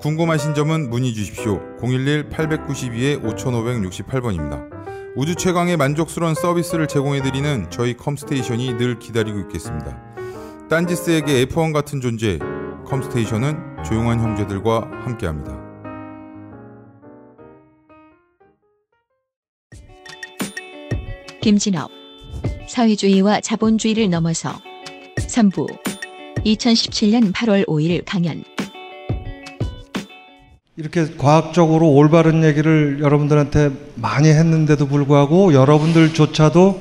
궁금하신 점은 문의 주십시오. 011-892-5568번입니다. 우주 최강의 만족스러운 서비스를 제공해드리는 저희 컴스테이션이 늘 기다리고 있겠습니다. 딴지스에게 F1 같은 존재, 컴스테이션은 조용한 형제들과 함께합니다. 김진업 사회주의와 자본주의를 넘어서 3부 2017년 8월 5일 강연 이렇게 과학적으로 올바른 얘기를 여러분들한테 많이 했는데도 불구하고 여러분들조차도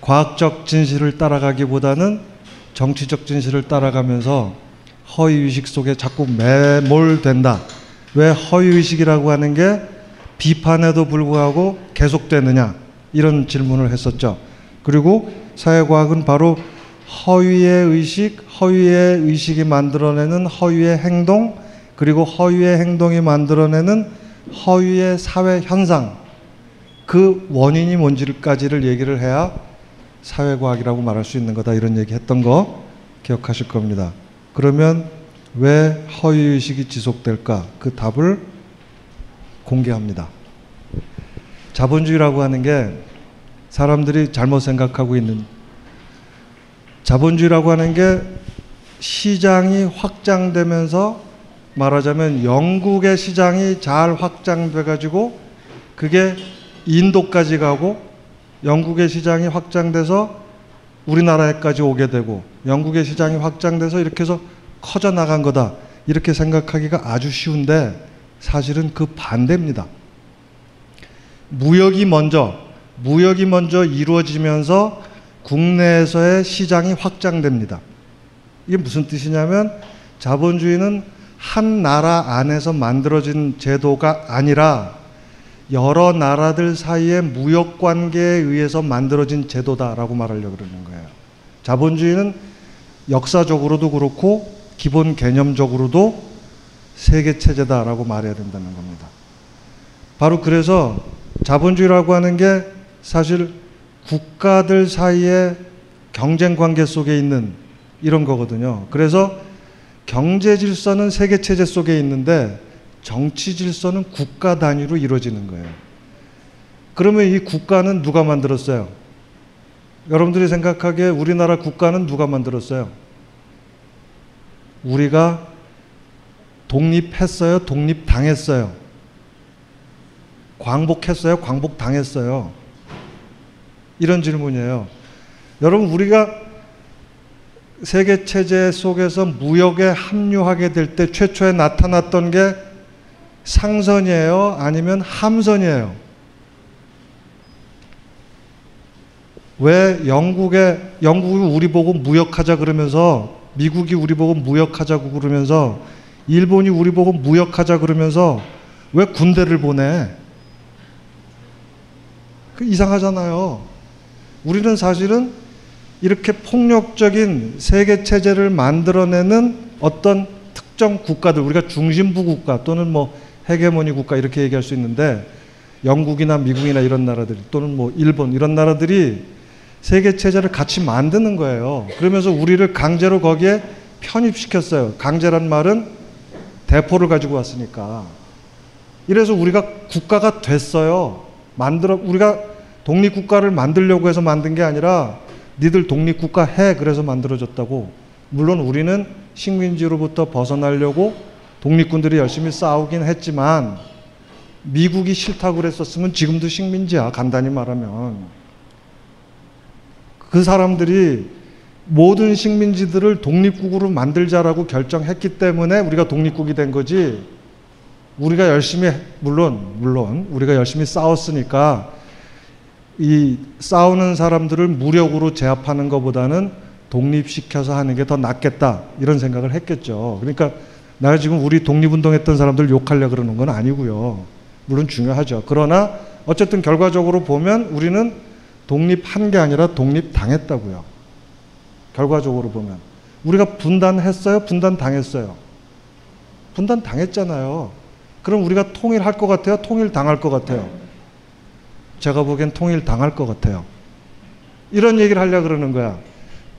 과학적 진실을 따라가기보다는 정치적 진실을 따라가면서 허위의식 속에 자꾸 매몰된다. 왜 허위의식이라고 하는 게 비판에도 불구하고 계속되느냐. 이런 질문을 했었죠. 그리고 사회과학은 바로 허위의 의식, 허위의 의식이 만들어내는 허위의 행동, 그리고 허위의 행동이 만들어내는 허위의 사회 현상, 그 원인이 뭔지까지를 얘기를 해야 사회과학이라고 말할 수 있는 거다. 이런 얘기 했던 거 기억하실 겁니다. 그러면 왜 허위의식이 지속될까? 그 답을 공개합니다. 자본주의라고 하는 게 사람들이 잘못 생각하고 있는 자본주의라고 하는 게 시장이 확장되면서 말하자면 영국의 시장이 잘 확장돼 가지고 그게 인도까지 가고 영국의 시장이 확장돼서 우리나라에까지 오게 되고 영국의 시장이 확장돼서 이렇게 해서 커져 나간 거다. 이렇게 생각하기가 아주 쉬운데 사실은 그 반대입니다. 무역이 먼저 무역이 먼저 이루어지면서 국내에서의 시장이 확장됩니다. 이게 무슨 뜻이냐면 자본주의는 한 나라 안에서 만들어진 제도가 아니라 여러 나라들 사이의 무역 관계에 의해서 만들어진 제도다라고 말하려고 그러는 거예요. 자본주의는 역사적으로도 그렇고 기본 개념적으로도 세계 체제다라고 말해야 된다는 겁니다. 바로 그래서 자본주의라고 하는 게 사실 국가들 사이의 경쟁 관계 속에 있는 이런 거거든요. 그래서 경제 질서는 세계 체제 속에 있는데 정치 질서는 국가 단위로 이루어지는 거예요. 그러면 이 국가는 누가 만들었어요? 여러분들이 생각하기에 우리나라 국가는 누가 만들었어요? 우리가 독립했어요? 독립당했어요? 광복했어요? 광복당했어요? 이런 질문이에요. 여러분, 우리가 세계 체제 속에서 무역에 합류하게 될 때 최초에 나타났던 게 상선이에요? 아니면 함선이에요? 왜 영국에, 영국이 우리 보고 무역하자 그러면서 미국이 우리 보고 무역하자고 그러면서 일본이 우리 보고 무역하자 그러면서 왜 군대를 보내? 그 이상하잖아요. 우리는 사실은 이렇게 폭력적인 세계 체제를 만들어내는 어떤 특정 국가들, 우리가 중심부 국가 또는 뭐 헤게모니 국가 이렇게 얘기할 수 있는데 영국이나 미국이나 이런 나라들이 또는 뭐 일본 이런 나라들이 세계 체제를 같이 만드는 거예요. 그러면서 우리를 강제로 거기에 편입시켰어요. 강제란 말은 대포를 가지고 왔으니까. 이래서 우리가 국가가 됐어요. 만들어 우리가 독립 국가를 만들려고 해서 만든 게 아니라 니들 독립 국가 해 그래서 만들어졌다고. 물론 우리는 식민지로부터 벗어나려고 독립군들이 열심히 싸우긴 했지만 미국이 싫다고 그랬었으면 지금도 식민지야. 간단히 말하면. 그 사람들이 모든 식민지들을 독립국으로 만들자라고 결정했기 때문에 우리가 독립국이 된 거지. 우리가 열심히 물론 물론 우리가 열심히 싸웠으니까 이 싸우는 사람들을 무력으로 제압하는 것보다는 독립시켜서 하는 게 더 낫겠다 이런 생각을 했겠죠. 그러니까 내가 지금 우리 독립운동했던 사람들 욕하려 그러는 건 아니고요. 물론 중요하죠. 그러나 어쨌든 결과적으로 보면 우리는 독립한 게 아니라 독립당했다고요. 결과적으로 보면. 우리가 분단했어요? 분단당했어요? 분단당했잖아요. 그럼 우리가 통일할 것 같아요? 통일당할 것 같아요? 제가 보기엔 통일 당할 것 같아요. 이런 얘기를 하려고 그러는 거야.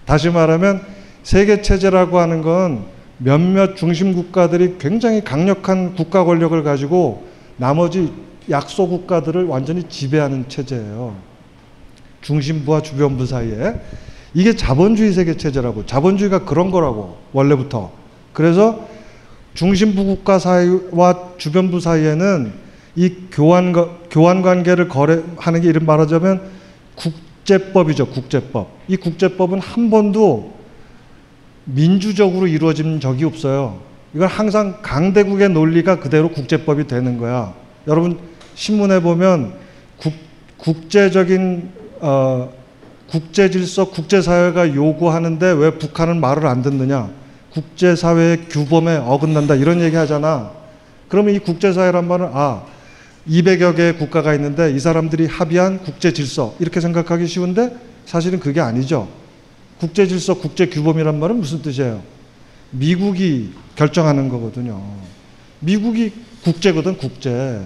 다시 말하면 세계 체제라고 하는 건 몇몇 중심 국가들이 굉장히 강력한 국가 권력을 가지고 나머지 약소 국가들을 완전히 지배하는 체제예요. 중심부와 주변부 사이에 이게 자본주의 세계 체제라고 자본주의가 그런 거라고 원래부터 그래서 중심부 국가 사이와 주변부 사이에는 이 교환 교환 관계를 거래하는 게 이름 말하자면 국제법이죠 국제법 이 국제법은 한 번도 민주적으로 이루어진 적이 없어요. 이건 항상 강대국의 논리가 그대로 국제법이 되는 거야. 여러분 신문에 보면 국, 국제적인 어, 국제 질서, 국제 사회가 요구하는데 왜 북한은 말을 안 듣느냐? 국제 사회의 규범에 어긋난다 이런 얘기 하잖아. 그러면 이 국제 사회란 말은 아 200여 개의 국가가 있는데 이 사람들이 합의한 국제 질서 이렇게 생각하기 쉬운데 사실은 그게 아니죠. 국제 질서, 국제 규범이란 말은 무슨 뜻이에요? 미국이 결정하는 거거든요. 미국이 국제거든, 국제.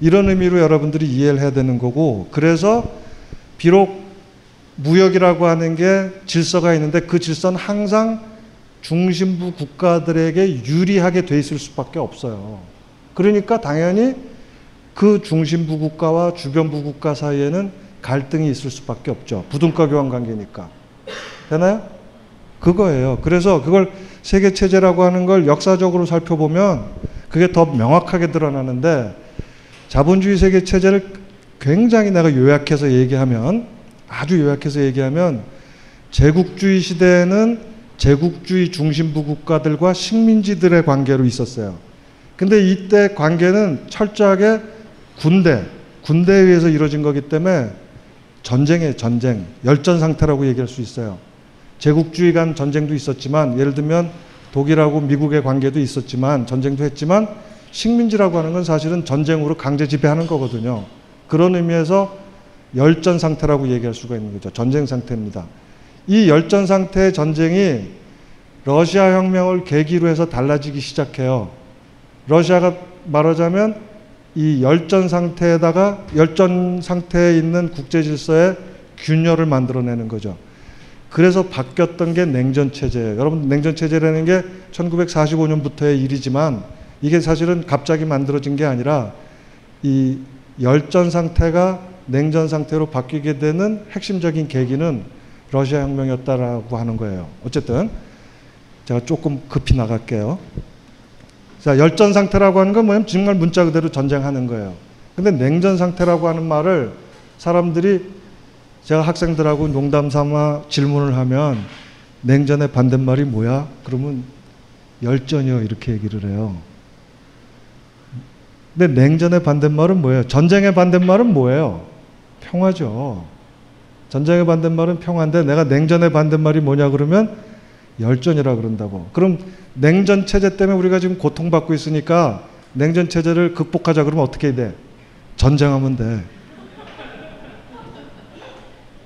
이런 의미로 여러분들이 이해를 해야 되는 거고, 그래서 비록 무역이라고 하는 게 질서가 있는데 그 질서는 항상 중심부 국가들에게 유리하게 돼 있을 수밖에 없어요. 그러니까 당연히 그 중심부 국가와 주변부 국가 사이에는 갈등이 있을 수밖에 없죠. 부등가 교환 관계니까. 되나요? 그거예요. 그래서 그걸 세계 체제라고 하는 걸 역사적으로 살펴보면 그게 더 명확하게 드러나는데 자본주의 세계 체제를 굉장히 내가 요약해서 얘기하면 아주 요약해서 얘기하면 제국주의 시대에는 제국주의 중심부 국가들과 식민지들의 관계로 있었어요. 근데 이때 관계는 철저하게 군대, 군대에 의해서 이루어진 거기 때문에 전쟁의 전쟁, 열전 상태라고 얘기할 수 있어요. 제국주의 간 전쟁도 있었지만 예를 들면 독일하고 미국의 관계도 있었지만 전쟁도 했지만 식민지라고 하는 건 사실은 전쟁으로 강제 지배하는 거거든요. 그런 의미에서 열전 상태라고 얘기할 수가 있는 거죠. 전쟁 상태입니다. 이 열전 상태의 전쟁이 러시아 혁명을 계기로 해서 달라지기 시작해요. 러시아가 말하자면 이 열전 상태에다가 열전 상태에 있는 국제 질서의 균열을 만들어내는 거죠. 그래서 바뀌었던 게 냉전 체제예요. 여러분 냉전 체제라는 게 1945년부터의 일이지만 이게 사실은 갑자기 만들어진 게 아니라 이 열전 상태가 냉전 상태로 바뀌게 되는 핵심적인 계기는 러시아 혁명이었다라고 하는 거예요. 어쨌든 제가 조금 급히 나갈게요. 자, 열전 상태라고 하는 건 뭐냐면 정말 문자 그대로 전쟁하는 거예요. 근데 냉전 상태라고 하는 말을 사람들이 제가 학생들하고 농담 삼아 질문을 하면 냉전의 반대말이 뭐야? 그러면 열전이요. 이렇게 얘기를 해요. 근데 냉전의 반대말은 뭐예요? 전쟁의 반대말은 뭐예요? 평화죠. 전쟁의 반대말은 평화인데 내가 냉전의 반대말이 뭐냐 그러면 열전이라 그런다고. 그럼 냉전 체제 때문에 우리가 지금 고통받고 있으니까 냉전 체제를 극복하자 그러면 어떻게 돼? 전쟁하면 돼.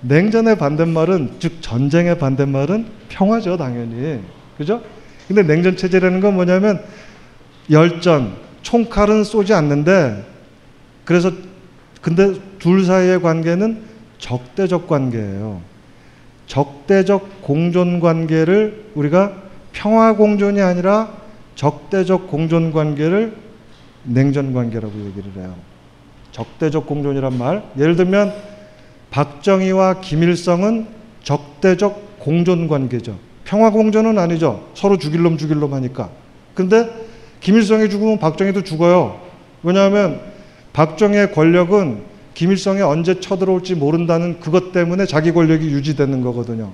냉전의 반대말은 즉 전쟁의 반대말은 평화죠 당연히 그죠? 근데 냉전 체제라는 건 뭐냐면 열전 총칼은 쏘지 않는데 그래서 근데 둘 사이의 관계는 적대적 관계예요. 적대적 공존 관계를 우리가 평화 공존이 아니라 적대적 공존 관계를 냉전 관계라고 얘기를 해요. 적대적 공존이란 말 예를 들면 박정희와 김일성은 적대적 공존 관계죠. 평화 공존은 아니죠. 서로 죽일 놈 죽일 놈 하니까. 근데 김일성이 죽으면 박정희도 죽어요. 왜냐하면 박정희의 권력은 김일성이 언제 쳐들어올지 모른다는 그것 때문에 자기 권력이 유지되는 거거든요.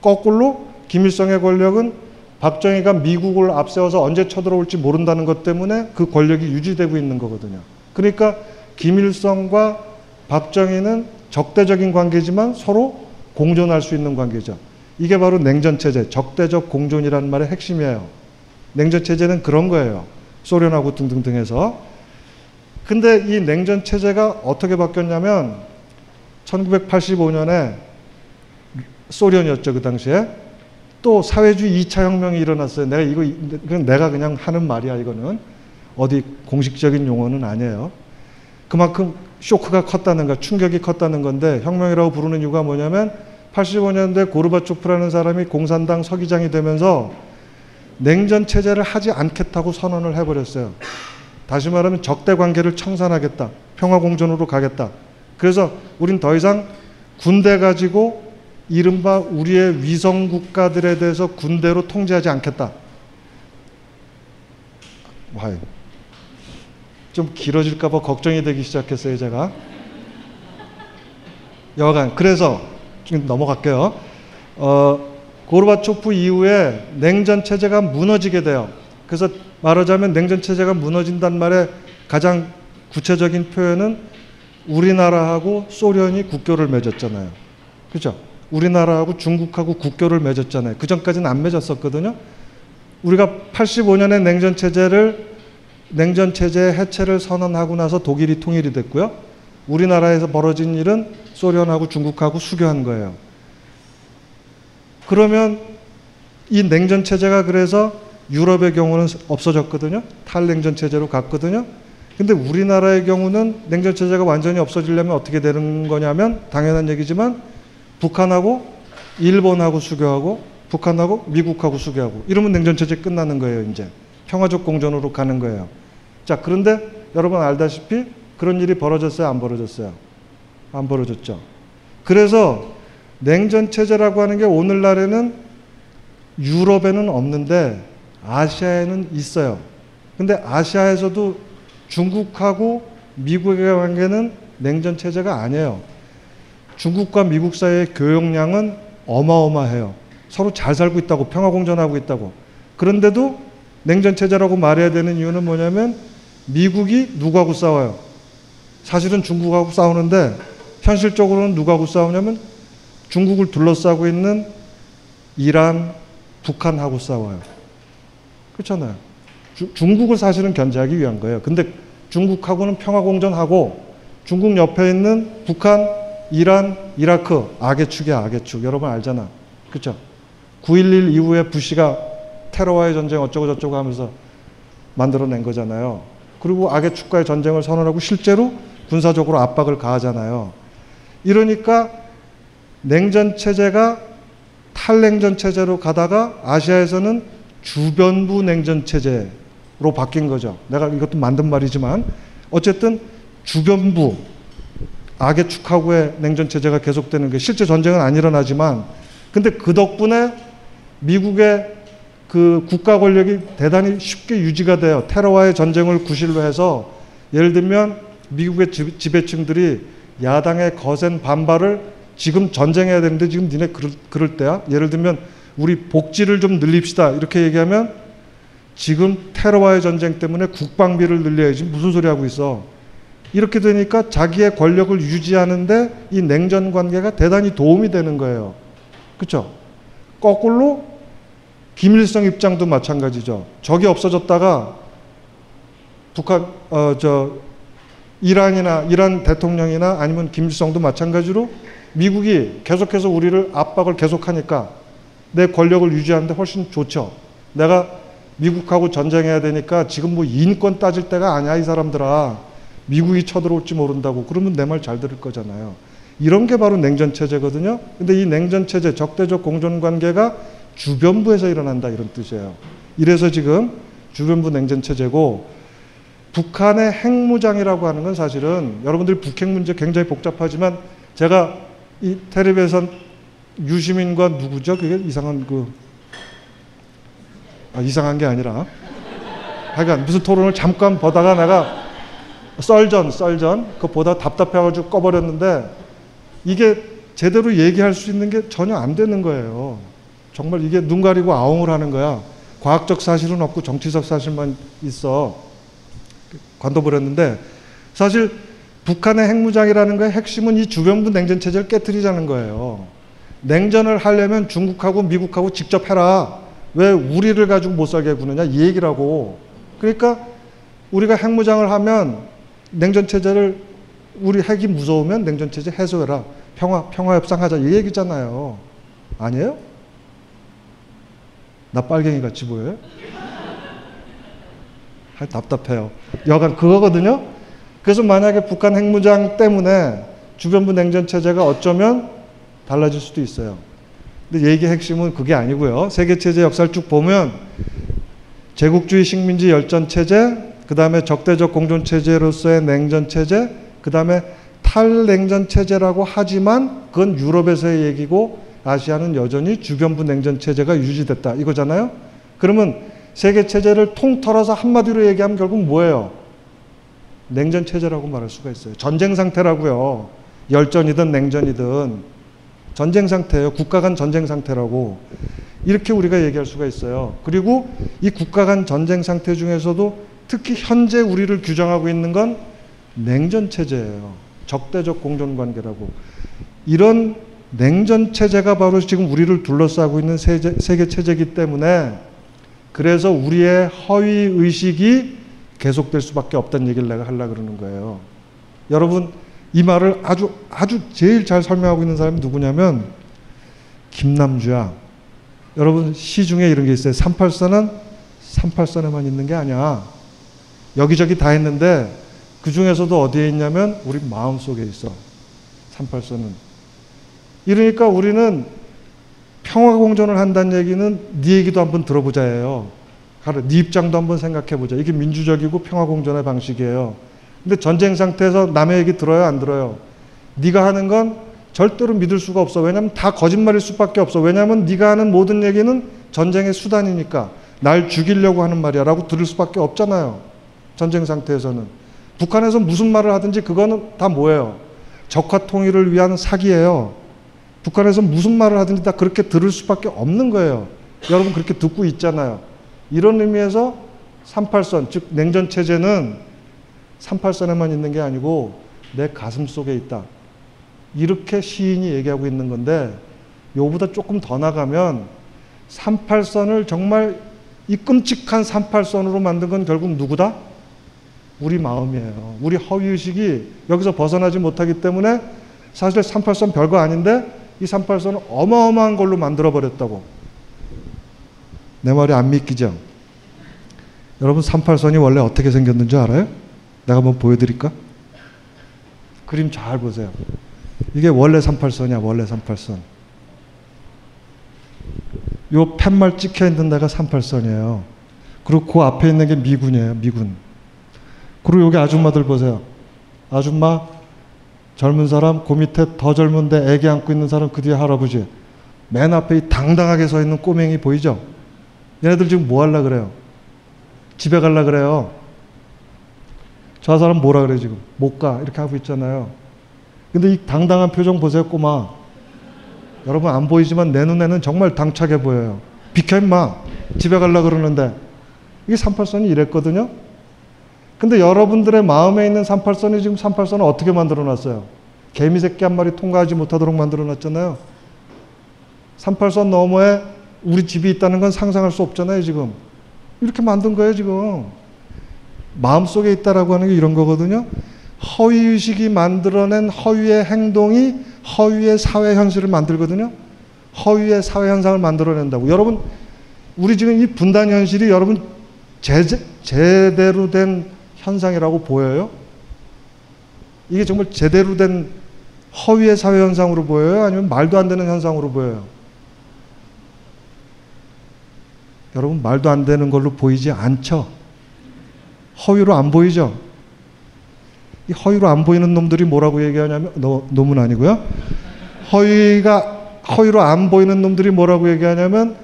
거꾸로 김일성의 권력은 박정희가 미국을 앞세워서 언제 쳐들어올지 모른다는 것 때문에 그 권력이 유지되고 있는 거거든요. 그러니까 김일성과 박정희는 적대적인 관계지만 서로 공존할 수 있는 관계죠. 이게 바로 냉전체제, 적대적 공존이라는 말의 핵심이에요. 냉전체제는 그런 거예요. 소련하고 등등등 해서. 근데 이 냉전 체제가 어떻게 바뀌었냐면 1985년에 소련이었죠 그 당시에 또 사회주의 2차 혁명이 일어났어요. 내가 이거 그건 내가 그냥 하는 말이야 이거는 어디 공식적인 용어는 아니에요. 그만큼 쇼크가 컸다는 가 충격이 컸다는 건데 혁명이라고 부르는 이유가 뭐냐면 85년대 고르바초프라는 사람이 공산당 서기장이 되면서 냉전 체제를 하지 않겠다고 선언을 해버렸어요. 다시 말하면 적대 관계를 청산하겠다. 평화 공존으로 가겠다. 그래서 우린 더 이상 군대 가지고 이른바 우리의 위성 국가들에 대해서 군대로 통제하지 않겠다. 와요. 좀 길어질까봐 걱정이 되기 시작했어요, 제가. 여하간 그래서 지금 넘어갈게요. 어, 고르바초프 이후에 냉전 체제가 무너지게 돼요. 그래서 말하자면 냉전 체제가 무너진단 말의 가장 구체적인 표현은 우리나라하고 소련이 국교를 맺었잖아요. 그죠? 우리나라하고 중국하고 국교를 맺었잖아요. 그 전까지는 안 맺었었거든요. 우리가 85년에 냉전 체제를 냉전 체제 해체를 선언하고 나서 독일이 통일이 됐고요. 우리나라에서 벌어진 일은 소련하고 중국하고 수교한 거예요. 그러면 이 냉전 체제가 그래서 유럽의 경우는 없어졌거든요. 탈냉전 체제로 갔거든요. 근데 우리나라의 경우는 냉전 체제가 완전히 없어지려면 어떻게 되는 거냐면 당연한 얘기지만 북한하고 일본하고 수교하고 북한하고 미국하고 수교하고 이러면 냉전 체제 끝나는 거예요, 이제. 평화적 공존으로 가는 거예요. 자, 그런데 여러분 알다시피 그런 일이 벌어졌어요, 안 벌어졌어요? 안 벌어졌죠. 그래서 냉전 체제라고 하는 게 오늘날에는 유럽에는 없는데 아시아에는 있어요. 근데 아시아에서도 중국하고 미국의 관계는 냉전 체제가 아니에요. 중국과 미국 사이의 교역량은 어마어마해요. 서로 잘 살고 있다고 평화 공존하고 있다고. 그런데도 냉전 체제라고 말해야 되는 이유는 뭐냐면 미국이 누구하고 싸워요? 사실은 중국하고 싸우는데 현실적으로는 누구하고 싸우냐면 중국을 둘러싸고 있는 이란, 북한하고 싸워요. 그렇잖아요. 주, 중국을 사실은 견제하기 위한 거예요. 근데 중국하고는 평화 공존하고 중국 옆에 있는 북한, 이란, 이라크 악의 축이야 악의 축. 여러분 알잖아. 그렇죠? 9.11 이후에 부시가 테러와의 전쟁 어쩌고 저쩌고 하면서 만들어낸 거잖아요. 그리고 악의 축과의 전쟁을 선언하고 실제로 군사적으로 압박을 가하잖아요. 이러니까 냉전 체제가 탈냉전 체제로 가다가 아시아에서는 주변부 냉전 체제로 바뀐 거죠. 내가 이것도 만든 말이지만 어쨌든 주변부 악의 축하고의 냉전 체제가 계속되는 게 실제 전쟁은 안 일어나지만 근데 그 덕분에 미국의 그 국가 권력이 대단히 쉽게 유지가 돼요. 테러와의 전쟁을 구실로 해서 예를 들면 미국의 지배층들이 야당의 거센 반발을 지금 전쟁해야 되는데 지금 니네 그럴, 그럴 때야? 예를 들면 우리 복지를 좀 늘립시다. 이렇게 얘기하면 지금 테러와의 전쟁 때문에 국방비를 늘려야지 무슨 소리 하고 있어. 이렇게 되니까 자기의 권력을 유지하는데 이 냉전 관계가 대단히 도움이 되는 거예요. 그렇죠? 거꾸로 김일성 입장도 마찬가지죠. 적이 없어졌다가 북한 어 저 이란이나 이란 대통령이나 아니면 김일성도 마찬가지로 미국이 계속해서 우리를 압박을 계속하니까 내 권력을 유지하는데 훨씬 좋죠. 내가 미국하고 전쟁해야 되니까 지금 뭐 인권 따질 때가 아니야 이 사람들아. 미국이 쳐들어올지 모른다고 그러면 내 말 잘 들을 거잖아요. 이런 게 바로 냉전 체제거든요. 근데 이 냉전 체제 적대적 공존 관계가 주변부에서 일어난다 이런 뜻이에요. 이래서 지금 주변부 냉전 체제고 북한의 핵무장이라고 하는 건 사실은 여러분들 북핵 문제 굉장히 복잡하지만 제가 이 텔레비에선 유시민과 누구죠? 그게 이상한 그 아, 이상한 게 아니라 하여간 무슨 토론을 잠깐 보다가 내가 썰전 썰전 그거 보다 답답해가지고 꺼버렸는데 이게 제대로 얘기할 수 있는 게 전혀 안 되는 거예요. 정말 이게 눈 가리고 아웅을 하는 거야. 과학적 사실은 없고 정치적 사실만 있어. 관둬버렸는데 사실 북한의 핵무장이라는 거의 핵심은 이 주변부 냉전 체제를 깨뜨리자는 거예요. 냉전을 하려면 중국하고 미국하고 직접 해라. 왜 우리를 가지고 못 살게 구느냐 이 얘기라고. 그러니까 우리가 핵무장을 하면 냉전 체제를 우리 핵이 무서우면 냉전 체제 해소해라. 평화 평화 협상하자 이 얘기잖아요. 아니에요? 나 빨갱이 같이 보여요? 아, 답답해요. 여간 그거거든요. 그래서 만약에 북한 핵무장 때문에 주변부 냉전 체제가 어쩌면 달라질 수도 있어요. 근데 얘기의 핵심은 그게 아니고요. 세계 체제 역사를 쭉 보면 제국주의 식민지 열전 체제, 그 다음에 적대적 공존 체제로서의 냉전 체제, 그 다음에 탈냉전 체제라고 하지만 그건 유럽에서의 얘기고 아시아는 여전히 주변부 냉전 체제가 유지됐다 이거잖아요. 그러면 세계 체제를 통틀어서 한마디로 얘기하면 결국 뭐예요? 냉전 체제라고 말할 수가 있어요. 전쟁 상태라고요. 열전이든 냉전이든 전쟁 상태예요. 국가 간 전쟁 상태라고. 이렇게 우리가 얘기할 수가 있어요. 그리고 이 국가 간 전쟁 상태 중에서도 특히 현재 우리를 규정하고 있는 건 냉전 체제예요. 적대적 공존 관계라고. 이런 냉전 체제가 바로 지금 우리를 둘러싸고 있는 세계, 세계 체제이기 때문에 그래서 우리의 허위 의식이 계속될 수밖에 없다는 얘기를 내가 하려고 그러는 거예요. 여러분 이 말을 아주 아주 제일 잘 설명하고 있는 사람이 누구냐면 김남주야. 여러분 시중에 이런 게 있어요. 38선은 38선에만 있는 게 아니야. 여기저기 다 있는데 그 중에서도 어디에 있냐면 우리 마음 속에 있어. 38선은. 이러니까 우리는 평화 공존을 한다는 얘기는 네 얘기도 한번 들어보자예요. 네 입장도 한번 생각해 보자. 이게 민주적이고 평화 공존의 방식이에요. 근데 전쟁 상태에서 남의 얘기 들어요, 안 들어요? 네가 하는 건 절대로 믿을 수가 없어. 왜냐하면 다 거짓말일 수밖에 없어. 왜냐하면 네가 하는 모든 얘기는 전쟁의 수단이니까 날 죽이려고 하는 말이야라고 들을 수밖에 없잖아요. 전쟁 상태에서는 북한에서 무슨 말을 하든지 그거는 다 뭐예요? 적화 통일을 위한 사기예요. 북한에서 무슨 말을 하든지 다 그렇게 들을 수밖에 없는 거예요. 여러분 그렇게 듣고 있잖아요. 이런 의미에서 38선 즉 냉전 체제는 38선에만 있는 게 아니고 내 가슴 속에 있다. 이렇게 시인이 얘기하고 있는 건데 요보다 조금 더 나가면 38선을 정말 이 끔찍한 38선으로 만든 건 결국 누구다? 우리 마음이에요. 우리 허위의식이 여기서 벗어나지 못하기 때문에 사실 38선 별거 아닌데 이 38선을 어마어마한 걸로 만들어버렸다고. 내 말이 안 믿기죠? 여러분 38선이 원래 어떻게 생겼는지 알아요? 내가 한번 보여드릴까? 그림 잘 보세요. 이게 원래 38선이야, 원래 38선. 요 팻말 찍혀 있는 데가 38선이에요. 그리고 그 앞에 있는 게 미군이에요, 미군. 그리고 여기 아줌마들 보세요. 아줌마, 젊은 사람, 그 밑에 더 젊은데 애기 안고 있는 사람, 그 뒤에 할아버지. 맨 앞에 이 당당하게 서 있는 꼬맹이 보이죠? 얘네들 지금 뭐 할라 그래요? 집에 갈라 그래요. 저 사람 뭐라 그래 지금? 못 가. 이렇게 하고 있잖아요. 근데 이 당당한 표정 보세요, 꼬마. 여러분 안 보이지만 내 눈에는 정말 당차게 보여요. 비켜 임마. 집에 갈라 그러는데. 이게 38선이 이랬거든요. 근데 여러분들의 마음에 있는 38선이 지금 38선을 어떻게 만들어 놨어요? 개미 새끼 한 마리 통과하지 못하도록 만들어 놨잖아요. 38선 너머에 우리 집이 있다는 건 상상할 수 없잖아요, 지금. 이렇게 만든 거예요, 지금. 마음속에 있다라고 하는 게 이런 거거든요. 허위의식이 만들어낸 허위의 행동이 허위의 사회 현실을 만들거든요. 허위의 사회 현상을 만들어낸다고. 여러분, 우리 지금 이 분단 현실이 여러분 제, 제대로 된 현상이라고 보여요? 이게 정말 제대로 된 허위의 사회 현상으로 보여요? 아니면 말도 안 되는 현상으로 보여요? 여러분, 말도 안 되는 걸로 보이지 않죠? 허위로 안 보이죠? 이 허위로 안 보이는 놈들이 뭐라고 얘기하냐면, 너, 놈은 아니고요. 허위가, 허위로 안 보이는 놈들이 뭐라고 얘기하냐면,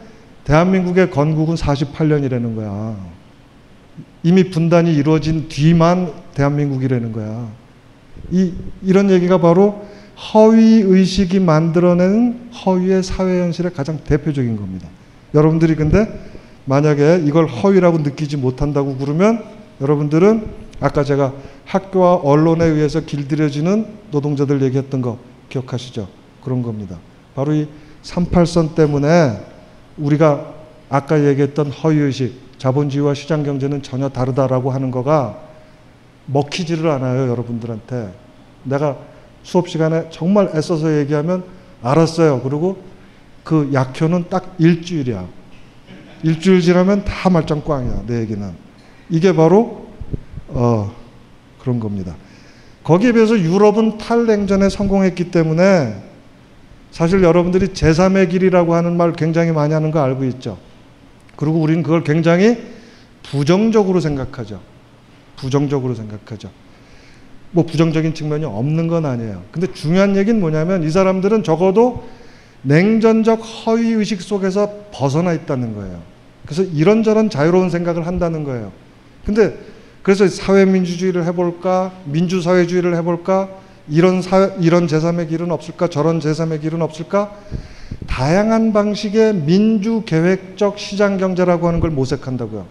대한민국의 건국은 48년이라는 거야. 이미 분단이 이루어진 뒤만 대한민국이라는 거야. 이, 이런 얘기가 바로 허위 의식이 만들어낸 허위의 사회 현실의 가장 대표적인 겁니다. 여러분들이 근데 만약에 이걸 허위라고 느끼지 못한다고 그러면 여러분들은 아까 제가 학교와 언론에 의해서 길들여지는 노동자들 얘기했던 거 기억하시죠? 그런 겁니다. 바로 이 38선 때문에 우리가 아까 얘기했던 허위의식, 자본주의와 시장경제는 전혀 다르다라고 하는 거가 먹히지를 않아요, 여러분들한테. 내가 수업 시간에 정말 애써서 얘기하면 알았어요. 그리고 그 약효는 딱 일주일이야. 일주일 지나면 다 말짱 꽝이야, 내 얘기는. 이게 바로 어, 그런 겁니다. 거기에 비해서 유럽은 탈냉전에 성공했기 때문에 사실 여러분들이 제3의 길이라고 하는 말 굉장히 많이 하는 거 알고 있죠. 그리고 우리는 그걸 굉장히 부정적으로 생각하죠. 부정적으로 생각하죠. 뭐 부정적인 측면이 없는 건 아니에요. 근데 중요한 얘기는 뭐냐면 이 사람들은 적어도 냉전적 허위 의식 속에서 벗어나 있다는 거예요. 그래서 이런저런 자유로운 생각을 한다는 거예요. 근데 그래서 사회민주주의를 해볼까, 민주사회주의를 해볼까, 이런 사회, 이런 제3의 길은 없을까, 저런 제3의 길은 없을까, 다양한 방식의 민주 계획적 시장 경제라고 하는 걸 모색한다고요.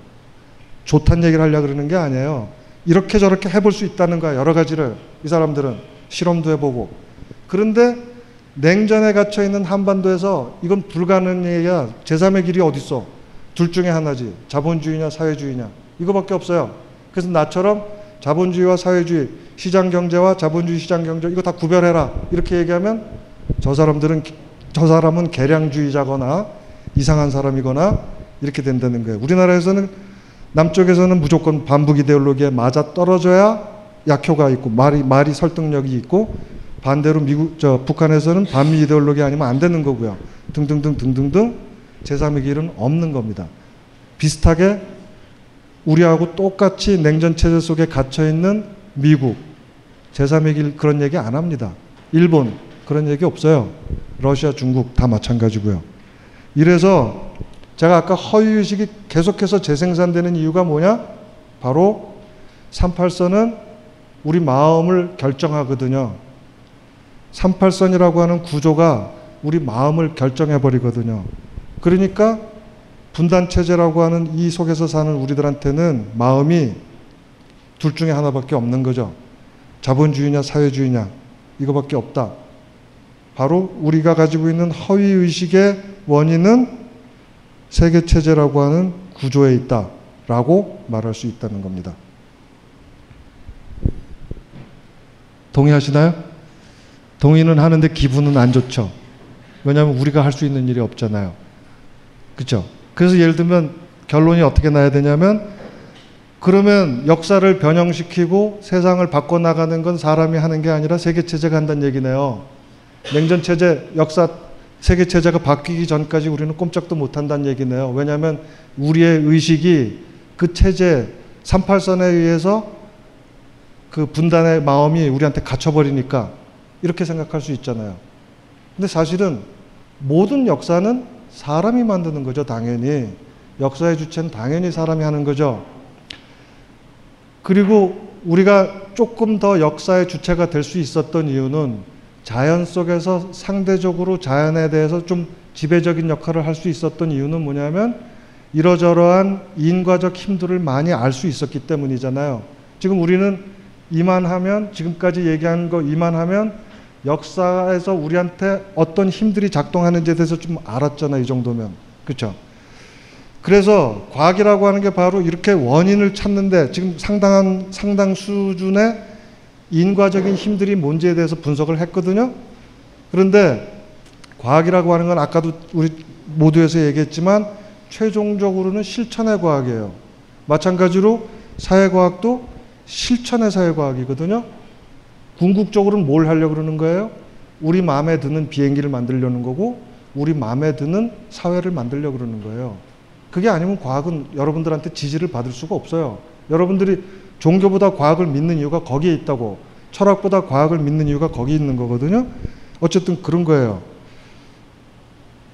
좋다는 얘기를 하려고 그러는 게 아니에요. 이렇게 저렇게 해볼 수 있다는 거야. 여러 가지를. 이 사람들은 실험도 해보고. 그런데 냉전에 갇혀 있는 한반도에서 이건 불가능이야. 제3의 길이 어딨어? 둘 중에 하나지. 자본주의냐 사회주의냐. 이거밖에 없어요. 그래서 나처럼 자본주의와 사회주의, 시장 경제와 자본주의 시장 경제 이거 다 구별해라. 이렇게 얘기하면 저 사람들은 저 사람은 개량주의자거나 이상한 사람이거나 이렇게 된다는 거예요. 우리나라에서는 남쪽에서는 무조건 반북 이데올로기에 맞아 떨어져야 약효가 있고 말이 말이 설득력이 있고 반대로 미국 저 북한에서는 반미 이데올로기 아니면 안 되는 거고요. 등등등 등등등 제3의 길은 없는 겁니다. 비슷하게 우리하고 똑같이 냉전 체제 속에 갇혀 있는 미국 제3의 길 그런 얘기 안 합니다. 일본 그런 얘기 없어요. 러시아, 중국 다 마찬가지고요. 이래서 제가 아까 허위 의식이 계속해서 재생산되는 이유가 뭐냐? 바로 38선은 우리 마음을 결정하거든요. 38선이라고 하는 구조가 우리 마음을 결정해 버리거든요. 그러니까 분단 체제라고 하는 이 속에서 사는 우리들한테는 마음이 둘 중에 하나밖에 없는 거죠. 자본주의냐 사회주의냐 이거밖에 없다. 바로 우리가 가지고 있는 허위 의식의 원인은 세계 체제라고 하는 구조에 있다라고 말할 수 있다는 겁니다. 동의하시나요? 동의는 하는데 기분은 안 좋죠. 왜냐하면 우리가 할 수 있는 일이 없잖아요. 그렇죠? 그래서 예를 들면 결론이 어떻게 나야 되냐면 그러면 역사를 변형시키고 세상을 바꿔나가는 건 사람이 하는 게 아니라 세계체제가 한다는 얘기네요. 냉전체제, 역사, 세계체제가 바뀌기 전까지 우리는 꼼짝도 못 한다는 얘기네요. 왜냐하면 우리의 의식이 그 체제, 38선에 의해서 그 분단의 마음이 우리한테 갇혀버리니까 이렇게 생각할 수 있잖아요. 근데 사실은 모든 역사는 사람이 만드는 거죠, 당연히. 역사의 주체는 당연히 사람이 하는 거죠. 그리고 우리가 조금 더 역사의 주체가 될 수 있었던 이유는 자연 속에서 상대적으로 자연에 대해서 좀 지배적인 역할을 할 수 있었던 이유는 뭐냐면 이러저러한 인과적 힘들을 많이 알 수 있었기 때문이잖아요. 지금 우리는 이만하면 지금까지 얘기한 거 이만하면 역사에서 우리한테 어떤 힘들이 작동하는지에 대해서 좀 알았잖아요. 이 정도면. 그렇죠? 그래서 과학이라고 하는 게 바로 이렇게 원인을 찾는데 지금 상당한 상당 수준의 인과적인 힘들이 뭔지에 대해서 분석을 했거든요. 그런데 과학이라고 하는 건 아까도 우리 모두에서 얘기했지만 최종적으로는 실천의 과학이에요. 마찬가지로 사회과학도 실천의 사회과학이거든요. 궁극적으로는 뭘 하려고 그러는 거예요? 우리 마음에 드는 비행기를 만들려는 거고 우리 마음에 드는 사회를 만들려고 그러는 거예요. 그게 아니면 과학은 여러분들한테 지지를 받을 수가 없어요. 여러분들이 종교보다 과학을 믿는 이유가 거기에 있다고 철학보다 과학을 믿는 이유가 거기 있는 거거든요. 어쨌든 그런 거예요.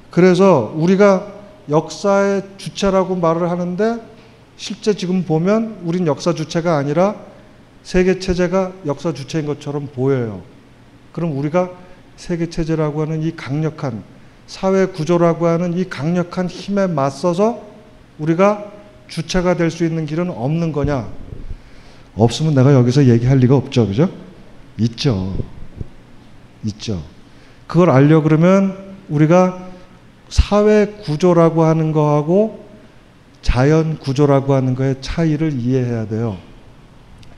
그래서 우리가 역사의 주체라고 말을 하는데 실제 지금 보면 우린 역사 주체가 아니라 세계 체제가 역사 주체인 것처럼 보여요. 그럼 우리가 세계 체제라고 하는 이 강력한 사회 구조라고 하는 이 강력한 힘에 맞서서 우리가 주체가 될 수 있는 길은 없는 거냐? 없으면 내가 여기서 얘기할 리가 없죠. 그죠? 있죠. 있죠. 그걸 알려 그러면 우리가 사회 구조라고 하는 거하고 자연 구조라고 하는 거의 차이를 이해해야 돼요.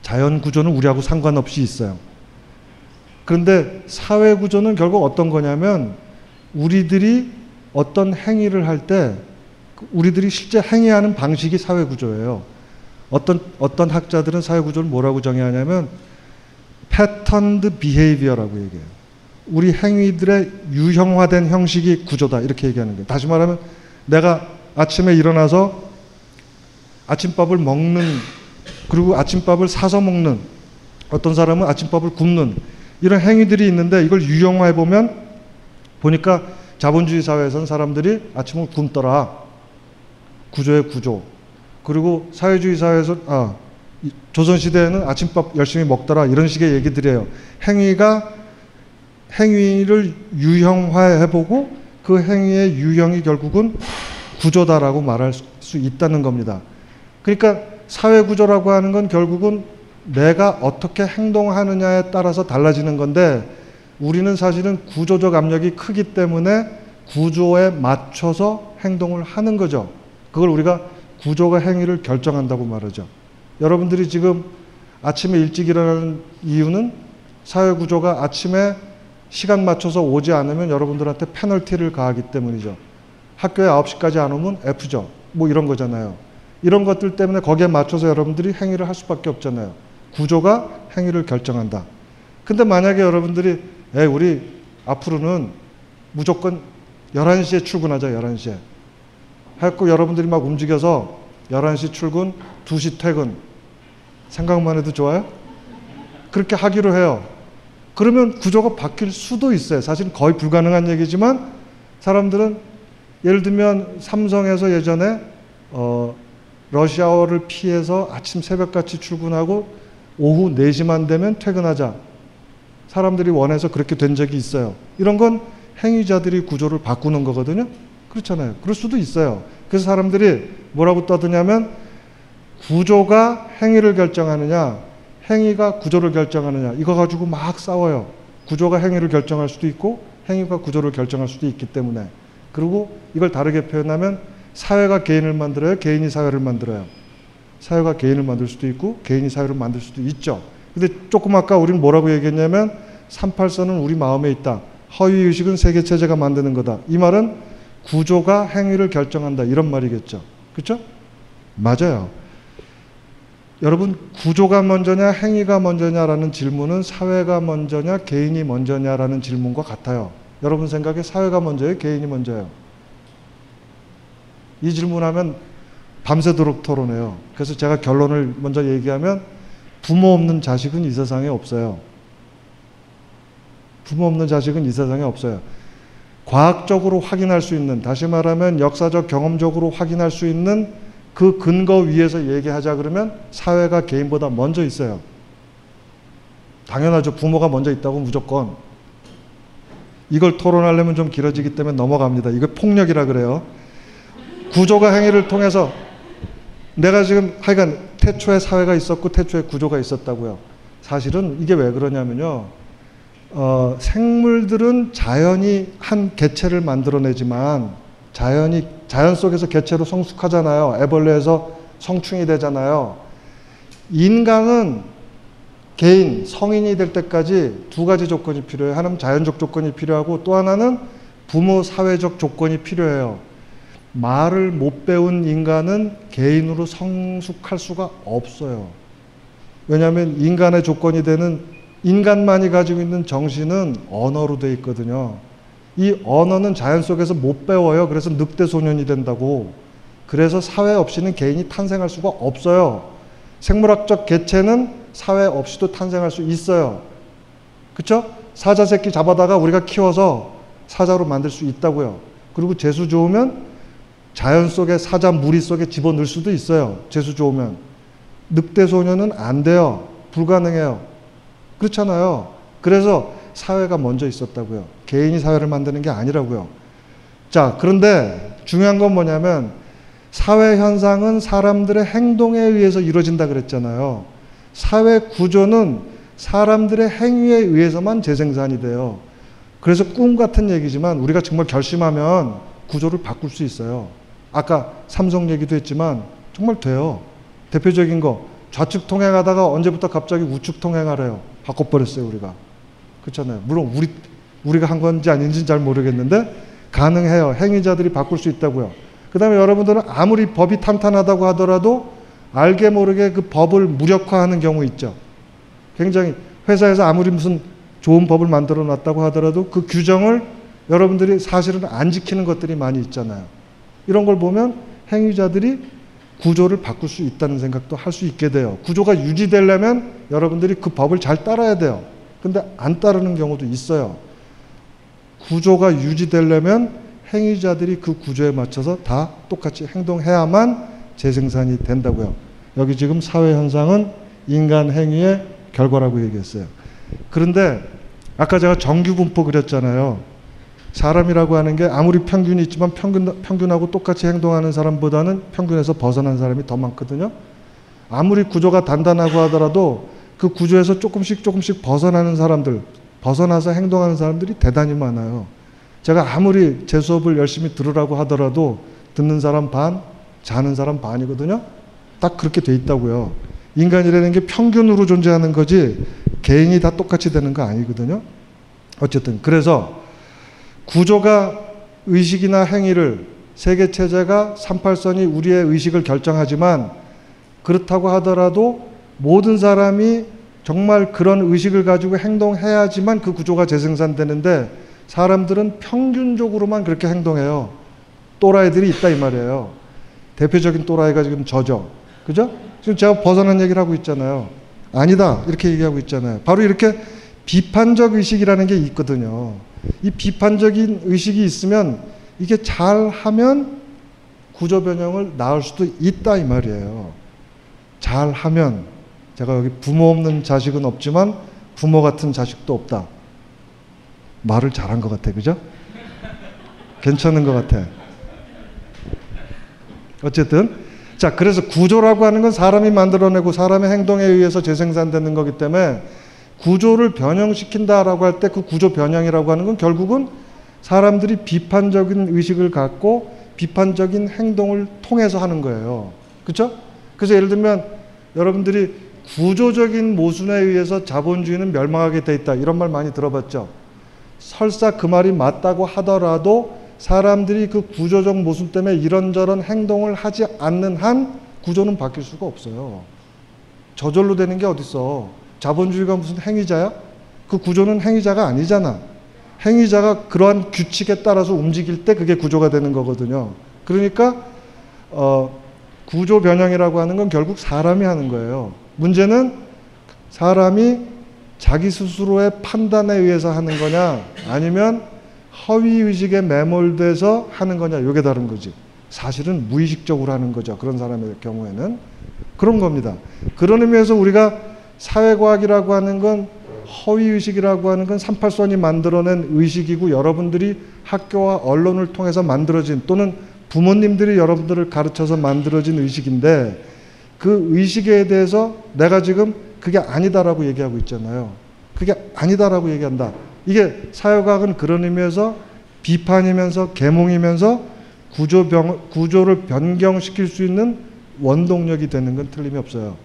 자연 구조는 우리하고 상관없이 있어요. 그런데 사회 구조는 결국 어떤 거냐면 우리들이 어떤 행위를 할 때 우리들이 실제 행위하는 방식이 사회 구조예요. 어떤 어떤 학자들은 사회 구조를 뭐라고 정의하냐면 패턴드 비헤이비어라고 얘기해요. 우리 행위들의 유형화된 형식이 구조다 이렇게 얘기하는 거예요. 다시 말하면 내가 아침에 일어나서 아침밥을 먹는 그리고 아침밥을 사서 먹는 어떤 사람은 아침밥을 굽는 이런 행위들이 있는데 이걸 유형화해 보면 보니까 자본주의 사회에서는 사람들이 아침을 굶더라 구조의 구조 그리고 사회주의 사회에서 아 조선 시대에는 아침밥 열심히 먹더라 이런 식의 얘기들이에요. 행위가 행위를 유형화해 보고 그 행위의 유형이 결국은 구조다라고 말할 수 있다는 겁니다. 그러니까 사회 구조라고 하는 건 결국은 내가 어떻게 행동하느냐에 따라서 달라지는 건데 우리는 사실은 구조적 압력이 크기 때문에 구조에 맞춰서 행동을 하는 거죠. 그걸 우리가 구조가 행위를 결정한다고 말하죠. 여러분들이 지금 아침에 일찍 일어나는 이유는 사회 구조가 아침에 시간 맞춰서 오지 않으면 여러분들한테 페널티를 가하기 때문이죠. 학교에 9시까지 안 오면 F죠. 뭐 이런 거잖아요. 이런 것들 때문에 거기에 맞춰서 여러분들이 행위를 할 수밖에 없잖아요. 구조가 행위를 결정한다. 근데 만약에 여러분들이 에 우리 앞으로는 무조건 11시에 출근하자 11시에 했고 여러분들이 막 움직여서 11시 출근 2시 퇴근 생각만 해도 좋아요? 그렇게 하기로 해요. 그러면 구조가 바뀔 수도 있어요. 사실 거의 불가능한 얘기지만 사람들은 예를 들면 삼성에서 예전에 어 러시아워를 피해서 아침 새벽같이 출근하고 오후 4시만 되면 퇴근하자. 사람들이 원해서 그렇게 된 적이 있어요. 이런 건 행위자들이 구조를 바꾸는 거거든요. 그렇잖아요. 그럴 수도 있어요. 그래서 사람들이 뭐라고 떠드냐면 구조가 행위를 결정하느냐, 행위가 구조를 결정하느냐, 이거 가지고 막 싸워요. 구조가 행위를 결정할 수도 있고, 행위가 구조를 결정할 수도 있기 때문에. 그리고 이걸 다르게 표현하면 사회가 개인을 만들어요, 개인이 사회를 만들어요. 사회가 개인을 만들 수도 있고, 개인이 사회를 만들 수도 있죠. 근데 조금 아까 우리는 뭐라고 얘기했냐면, 38선은 우리 마음에 있다. 허위 의식은 세계 체제가 만드는 거다. 이 말은 구조가 행위를 결정한다. 이런 말이겠죠. 그렇죠? 맞아요. 여러분 구조가 먼저냐 행위가 먼저냐라는 질문은 사회가 먼저냐 개인이 먼저냐라는 질문과 같아요. 여러분 생각에 사회가 먼저예요, 개인이 먼저예요? 이 질문하면 밤새도록 토론해요. 그래서 제가 결론을 먼저 얘기하면 부모 없는 자식은 이 세상에 없어요. 부모 없는 자식은 이 세상에 없어요. 과학적으로 확인할 수 있는, 다시 말하면 역사적 경험적으로 확인할 수 있는 그 근거 위에서 얘기하자 그러면 사회가 개인보다 먼저 있어요. 당연하죠. 부모가 먼저 있다고 무조건. 이걸 토론하려면 좀 길어지기 때문에 넘어갑니다. 이거 폭력이라 그래요. 구조가 행위를 통해서 내가 지금 하여간 태초에 사회가 있었고 태초에 구조가 있었다고요. 사실은 이게 왜 그러냐면요. 어, 생물들은 자연이 한 개체를 만들어내지만 자연이 자연 속에서 개체로 성숙하잖아요. 애벌레에서 성충이 되잖아요. 인간은 개인 성인이 될 때까지 두 가지 조건이 필요해요. 하나는 자연적 조건이 필요하고 또 하나는 부모 사회적 조건이 필요해요. 말을 못 배운 인간은 개인으로 성숙할 수가 없어요. 왜냐하면 인간의 조건이 되는 인간만이 가지고 있는 정신은 언어로 돼 있거든요. 이 언어는 자연 속에서 못 배워요. 그래서 늑대 소년이 된다고. 그래서 사회 없이는 개인이 탄생할 수가 없어요. 생물학적 개체는 사회 없이도 탄생할 수 있어요. 그쵸? 사자 새끼 잡아다가 우리가 키워서 사자로 만들 수 있다고요. 그리고 재수 좋으면 자연 속에 사자 무리 속에 집어넣을 수도 있어요. 재수 좋으면. 늑대 소년은 안 돼요. 불가능해요. 그렇잖아요. 그래서 사회가 먼저 있었다고요. 개인이 사회를 만드는 게 아니라고요. 자, 그런데 중요한 건 뭐냐면 사회 현상은 사람들의 행동에 의해서 이루어진다 그랬잖아요. 사회 구조는 사람들의 행위에 의해서만 재생산이 돼요. 그래서 꿈 같은 얘기지만 우리가 정말 결심하면 구조를 바꿀 수 있어요. 아까 삼성 얘기도 했지만 정말 돼요. 대표적인 거 좌측 통행하다가 언제부터 갑자기 우측 통행하래요. 바꿔버렸어요, 우리가. 그렇잖아요. 물론 우리, 우리가 한 건지 아닌지는 잘 모르겠는데 가능해요. 행위자들이 바꿀 수 있다고요. 그 다음에 여러분들은 아무리 법이 탄탄하다고 하더라도 알게 모르게 그 법을 무력화하는 경우 있죠. 굉장히 회사에서 아무리 무슨 좋은 법을 만들어 놨다고 하더라도 그 규정을 여러분들이 사실은 안 지키는 것들이 많이 있잖아요. 이런 걸 보면 행위자들이 구조를 바꿀 수 있다는 생각도 할 수 있게 돼요. 구조가 유지되려면 여러분들이 그 법을 잘 따라야 돼요. 근데 안 따르는 경우도 있어요. 구조가 유지되려면 행위자들이 그 구조에 맞춰서 다 똑같이 행동해야만 재생산이 된다고요. 여기 지금 사회 현상은 인간 행위의 결과라고 얘기했어요. 그런데 아까 제가 정규 분포 그렸잖아요. 사람이라고 하는 게 아무리 평균이 있지만 평균, 평균하고 똑같이 행동하는 사람보다는 평균에서 벗어난 사람이 더 많거든요. 아무리 구조가 단단하고 하더라도 그 구조에서 조금씩 조금씩 벗어나는 사람들, 벗어나서 행동하는 사람들이 대단히 많아요. 제가 아무리 제 수업을 열심히 들으라고 하더라도 듣는 사람 반, 자는 사람 반이거든요. 딱 그렇게 돼 있다고요. 인간이라는 게 평균으로 존재하는 거지 개인이 다 똑같이 되는 거 아니거든요. 어쨌든 그래서 구조가 의식이나 행위를 세계 체제가 38선이 우리의 의식을 결정하지만 그렇다고 하더라도 모든 사람이 정말 그런 의식을 가지고 행동해야지만 그 구조가 재생산되는데 사람들은 평균적으로만 그렇게 행동해요. 또라이들이 있다 이 말이에요. 대표적인 또라이가 지금 저죠. 그죠? 지금 제가 벗어난 얘기를 하고 있잖아요. 아니다. 이렇게 얘기하고 있잖아요. 바로 이렇게 비판적 의식이라는 게 있거든요. 이 비판적인 의식이 있으면 이게 잘 하면 구조 변형을 낳을 수도 있다 이 말이에요. 잘 하면 제가 여기 부모 없는 자식은 없지만 부모 같은 자식도 없다. 말을 잘한 것 같아. 그죠? 괜찮은 것 같아. 어쨌든 자, 그래서 구조라고 하는 건 사람이 만들어내고 사람의 행동에 의해서 재생산되는 거기 때문에 구조를 변형시킨다라고 할 때 그 구조 변형이라고 하는 건 결국은 사람들이 비판적인 의식을 갖고 비판적인 행동을 통해서 하는 거예요. 그렇죠? 그래서 예를 들면 여러분들이 구조적인 모순에 의해서 자본주의는 멸망하게 돼 있다. 이런 말 많이 들어봤죠. 설사 그 말이 맞다고 하더라도 사람들이 그 구조적 모순 때문에 이런저런 행동을 하지 않는 한 구조는 바뀔 수가 없어요. 저절로 되는 게 어딨어. 자본주의가 무슨 행위자야? 그 구조는 행위자가 아니잖아. 행위자가 그러한 규칙에 따라서 움직일 때 그게 구조가 되는 거거든요. 그러니까 어, 구조 변형이라고 하는 건 결국 사람이 하는 거예요. 문제는 사람이 자기 스스로의 판단에 의해서 하는 거냐 아니면 허위 의식에 매몰돼서 하는 거냐 이게 다른 거지. 사실은 무의식적으로 하는 거죠. 그런 사람의 경우에는 그런 겁니다. 그런 의미에서 우리가 사회과학이라고 하는 건 허위 의식이라고 하는 건 38선이 만들어낸 의식이고 여러분들이 학교와 언론을 통해서 만들어진 또는 부모님들이 여러분들을 가르쳐서 만들어진 의식인데 그 의식에 대해서 내가 지금 그게 아니다라고 얘기하고 있잖아요. 그게 아니다라고 얘기한다. 이게 사회과학은 그런 의미에서 비판이면서 계몽이면서 구조 병, 구조를 변경시킬 수 있는 원동력이 되는 건 틀림이 없어요.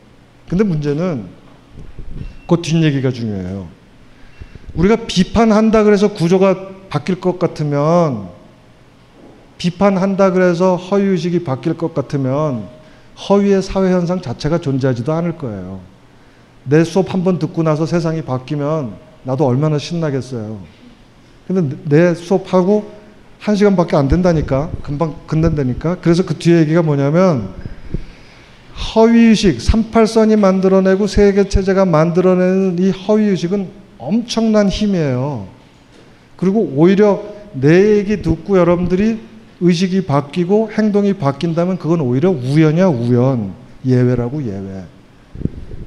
근데 문제는 그 뒷얘기가 중요해요. 우리가 비판한다 그래서 구조가 바뀔 것 같으면 비판한다 그래서 허위의식이 바뀔 것 같으면 허위의 사회현상 자체가 존재하지도 않을 거예요. 내 수업 한 번 듣고 나서 세상이 바뀌면 나도 얼마나 신나겠어요. 근데 내 수업하고 한 시간밖에 안 된다니까. 금방 끝난다니까. 그래서 그 뒤에 얘기가 뭐냐면 허위의식, 38선이 만들어내고 세계체제가 만들어내는 이 허위의식은 엄청난 힘이에요. 그리고 오히려 내 얘기 듣고 여러분들이 의식이 바뀌고 행동이 바뀐다면 그건 오히려 우연이야, 우연. 예외라고 예외.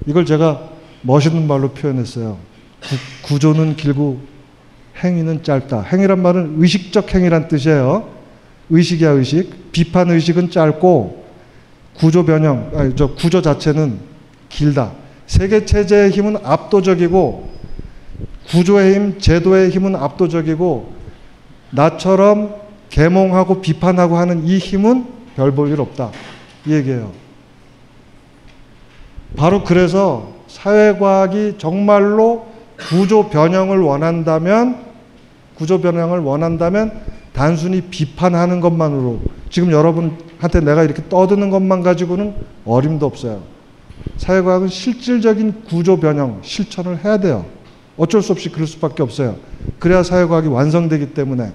이걸 제가 멋있는 말로 표현했어요. 구, 조는 길고 행위는 짧다. 행위란 말은 의식적 행위란 뜻이에요. 의식이야, 의식. 비판 의식은 짧고 구조 변형, 아니, 저 구조 자체는 길다. 세계 체제의 힘은 압도적이고 구조의 힘, 제도의 힘은 압도적이고 나처럼 계몽하고 비판하고 하는 이 힘은 별 볼 일 없다. 이 얘기예요. 바로 그래서 사회과학이 정말로 구조 변형을 원한다면 구조 변형을 원한다면 단순히 비판하는 것만으로 지금 여러분한테 내가 이렇게 떠드는 것만 가지고는 어림도 없어요. 사회과학은 실질적인 구조 변형 실천을 해야 돼요. 어쩔 수 없이 그럴 수밖에 없어요. 그래야 사회과학이 완성되기 때문에.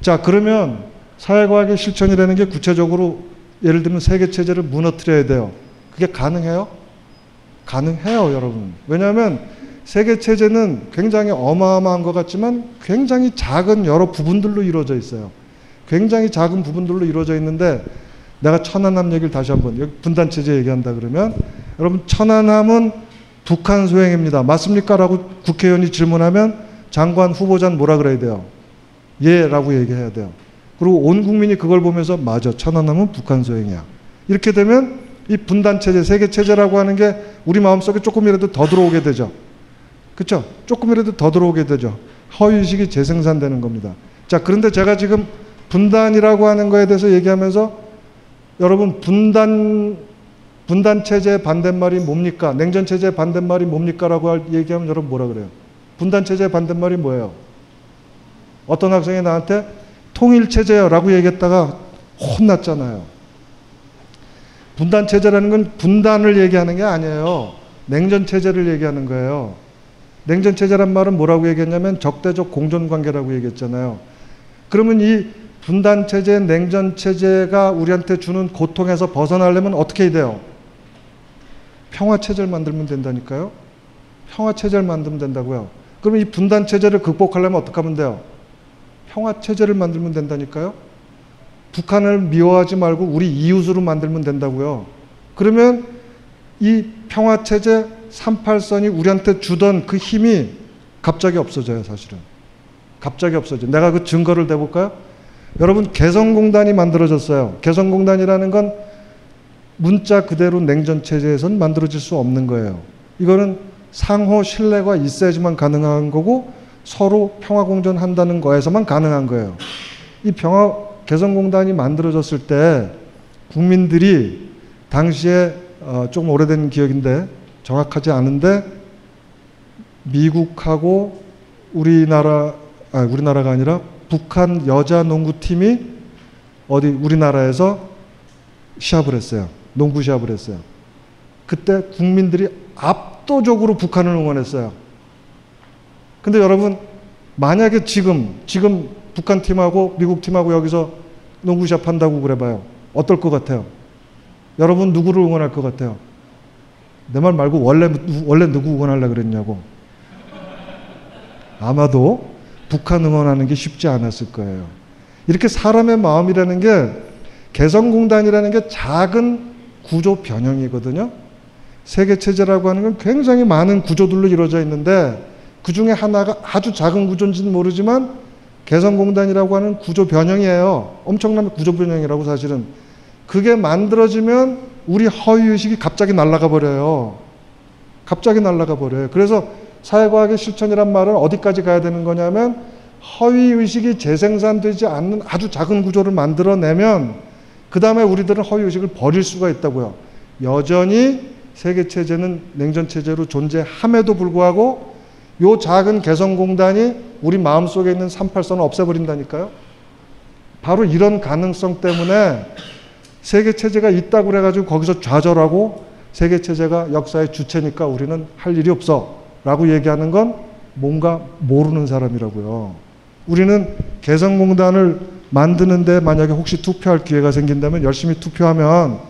자, 그러면 사회과학의 실천이라는 게 구체적으로 예를 들면 세계 체제를 무너뜨려야 돼요. 그게 가능해요? 가능해요, 여러분. 왜냐하면 세계 체제는 굉장히 어마어마한 것 같지만 굉장히 작은 여러 부분들로 이루어져 있어요. 굉장히 작은 부분들로 이루어져 있는데 내가 천안함 얘기를 다시 한번 분단 체제 얘기한다 그러면 여러분 천안함은 북한 소행입니다. 맞습니까? 라고 국회의원이 질문하면 장관 후보자는 뭐라 그래야 돼요? 예라고 얘기해야 돼요. 그리고 온 국민이 그걸 보면서 맞아 천안함은 북한 소행이야. 이렇게 되면 이 분단 체제, 세계 체제라고 하는 게 우리 마음속에 조금이라도 더 들어오게 되죠. 그렇죠? 조금이라도 더 들어오게 되죠. 허위의식이 재생산되는 겁니다. 자, 그런데 제가 지금 분단이라고 하는 거에 대해서 얘기하면서 여러분 분단 분단 체제의 반대말이 뭡니까? 냉전 체제의 반대말이 뭡니까라고 할- 얘기하면 여러분 뭐라 그래요? 분단 체제의 반대말이 뭐예요? 어떤 학생이 나한테 통일 체제요라고 얘기했다가 혼났잖아요. 분단 체제라는 건 분단을 얘기하는 게 아니에요. 냉전 체제를 얘기하는 거예요. 냉전 체제란 말은 뭐라고 얘기했냐면 적대적 공존 관계라고 얘기했잖아요. 그러면 이 분단 체제, 냉전 체제가 우리한테 주는 고통에서 벗어나려면 어떻게 해야 돼요? 평화 체제를 만들면 된다니까요. 평화 체제를 만들면 된다고요. 그러면 이 분단 체제를 극복하려면 어떻게 하면 돼요? 평화 체제를 만들면 된다니까요. 북한을 미워하지 말고 우리 이웃으로 만들면 된다고요. 그러면 이 평화 체제 38선이 우리한테 주던 그 힘이 갑자기 없어져요, 사실은. 갑자기 없어져. 내가 그 증거를 대볼까요? 여러분, 개성공단이 만들어졌어요. 개성공단이라는 건 문자 그대로 냉전 체제에선 만들어질 수 없는 거예요. 이거는 상호 신뢰가 있어야지만 가능한 거고 서로 평화 공존 한다는 거에서만 가능한 거예요. 이 평화 개성공단이 만들어졌을 때 국민들이 당시에 어, 좀 오래된 기억인데 정확하지 않은데 미국하고 우리나라 아 우리나라가 아니라 북한 여자 농구팀이 어디 우리나라에서 시합을 했어요. 농구 시합을 했어요. 그때 국민들이 압도적으로 북한을 응원했어요. 근데 여러분 만약에 지금 지금 북한 팀하고 미국 팀하고 여기서 농구 시합 한다고 그래 봐요. 어떨 것 같아요? 여러분 누구를 응원할 것 같아요? 내 말 말고 원래 원래 누구 응원하려 그랬냐고. 아마도 북한 응원하는 게 쉽지 않았을 거예요. 이렇게 사람의 마음이라는 게 개성공단이라는 게 작은 구조 변형이거든요. 세계 체제라고 하는 건 굉장히 많은 구조들로 이루어져 있는데 그 중에 하나가 아주 작은 구조인지는 모르지만 개성공단이라고 하는 구조 변형이에요. 엄청난 구조 변형이라고 사실은. 그게 만들어지면 우리 허위의식이 갑자기 날아가 버려요. 갑자기 날아가 버려요. 그래서 사회과학의 실천이란 말은 어디까지 가야 되는 거냐면 허위의식이 재생산되지 않는 아주 작은 구조를 만들어내면 그 다음에 우리들은 허위의식을 버릴 수가 있다고요. 여전히 세계체제는 냉전체제로 존재함에도 불구하고 요 작은 개성공단이 우리 마음속에 있는 38선을 없애버린다니까요. 바로 이런 가능성 때문에 세계 체제가 있다고 그래가지고 거기서 좌절하고 세계 체제가 역사의 주체니까 우리는 할 일이 없어 라고 얘기하는 건 뭔가 모르는 사람이라고요. 우리는 개성공단을 만드는데 만약에 혹시 투표할 기회가 생긴다면 열심히 투표하면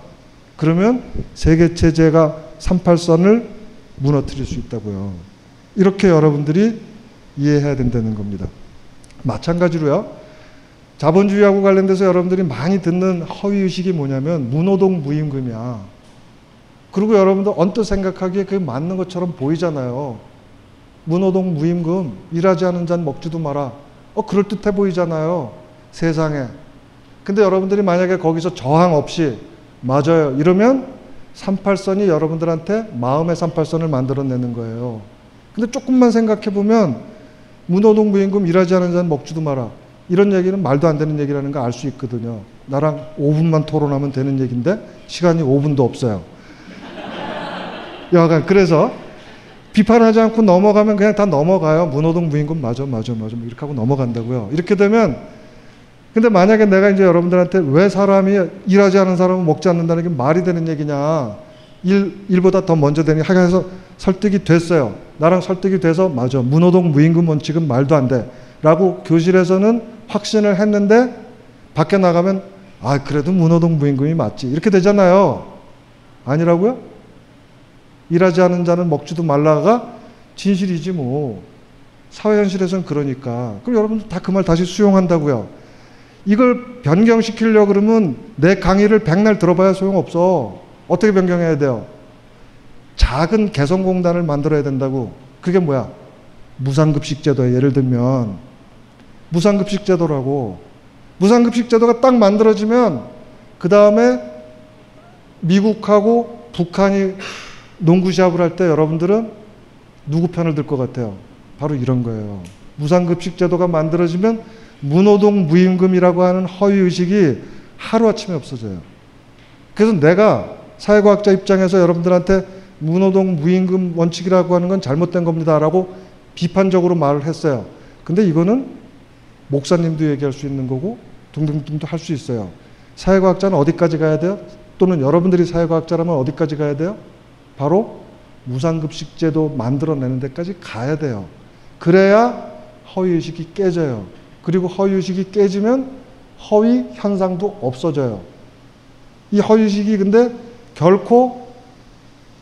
그러면 세계 체제가 38선을 무너뜨릴 수 있다고요. 이렇게 여러분들이 이해해야 된다는 겁니다. 마찬가지로요. 자본주의하고 관련돼서 여러분들이 많이 듣는 허위의식이 뭐냐면 무노동 무임금이야. 그리고 여러분들 언뜻 생각하기에 그게 맞는 것처럼 보이잖아요. 무노동 무임금 일하지 않은 잔 먹지도 마라. 어 그럴듯해 보이잖아요. 세상에. 근데 여러분들이 만약에 거기서 저항 없이 맞아요. 이러면 38선이 여러분들한테 마음의 38선을 만들어내는 거예요. 근데 조금만 생각해 보면 무노동 무임금 일하지 않은 잔 먹지도 마라. 이런 얘기는 말도 안 되는 얘기라는 거알수 있거든요. 나랑 5분만 토론하면 되는 얘기인데 시간이 5분도 없어요. 여하간 그래서 비판하지 않고 넘어가면 그냥 다 넘어가요. 문호동 부인군 맞아 맞아 맞아 뭐 이렇게 하고 넘어간다고요. 이렇게 되면 근데 만약에 내가 이제 여러분들한테 왜 사람이 일하지 않은 사람은 먹지 않는다는 게 말이 되는 얘기냐. 일, 일보다 더 먼저 되니 하게 해서 설득이 됐어요. 나랑 설득이 돼서 맞아. 문호동 무임금 원칙은 말도 안 돼. 라고 교실에서는 확신을 했는데 밖에 나가면 아, 그래도 문호동 무임금이 맞지. 이렇게 되잖아요. 아니라고요? 일하지 않은 자는 먹지도 말라가 진실이지 뭐. 사회 현실에서는 그러니까. 그럼 여러분들 다 그 말 다시 수용한다고요. 이걸 변경시키려고 그러면 내 강의를 백날 들어봐야 소용없어. 어떻게 변경해야 돼요? 작은 개성공단을 만들어야 된다고. 그게 뭐야? 무상급식 제도에 예를 들면 무상급식 제도라고. 무상급식 제도가 딱 만들어지면 그 다음에 미국하고 북한이 농구 시합을 할 때 여러분들은 누구 편을 들 것 같아요? 바로 이런 거예요. 무상급식 제도가 만들어지면 문호동 무임금이라고 하는 허위의식이 하루아침에 없어져요. 그래서 내가 사회과학자 입장에서 여러분들한테 문호동 무임금 원칙이라고 하는 건 잘못된 겁니다. 라고 비판적으로 말을 했어요. 근데 이거는 목사님도 얘기할 수 있는 거고 등등등도 할 수 있어요. 사회과학자는 어디까지 가야 돼요? 또는 여러분들이 사회과학자라면 어디까지 가야 돼요? 바로 무상급식 제도 만들어내는 데까지 가야 돼요. 그래야 허위의식이 깨져요. 그리고 허위의식이 깨지면 허위 현상도 없어져요. 이 허위의식이 근데 결코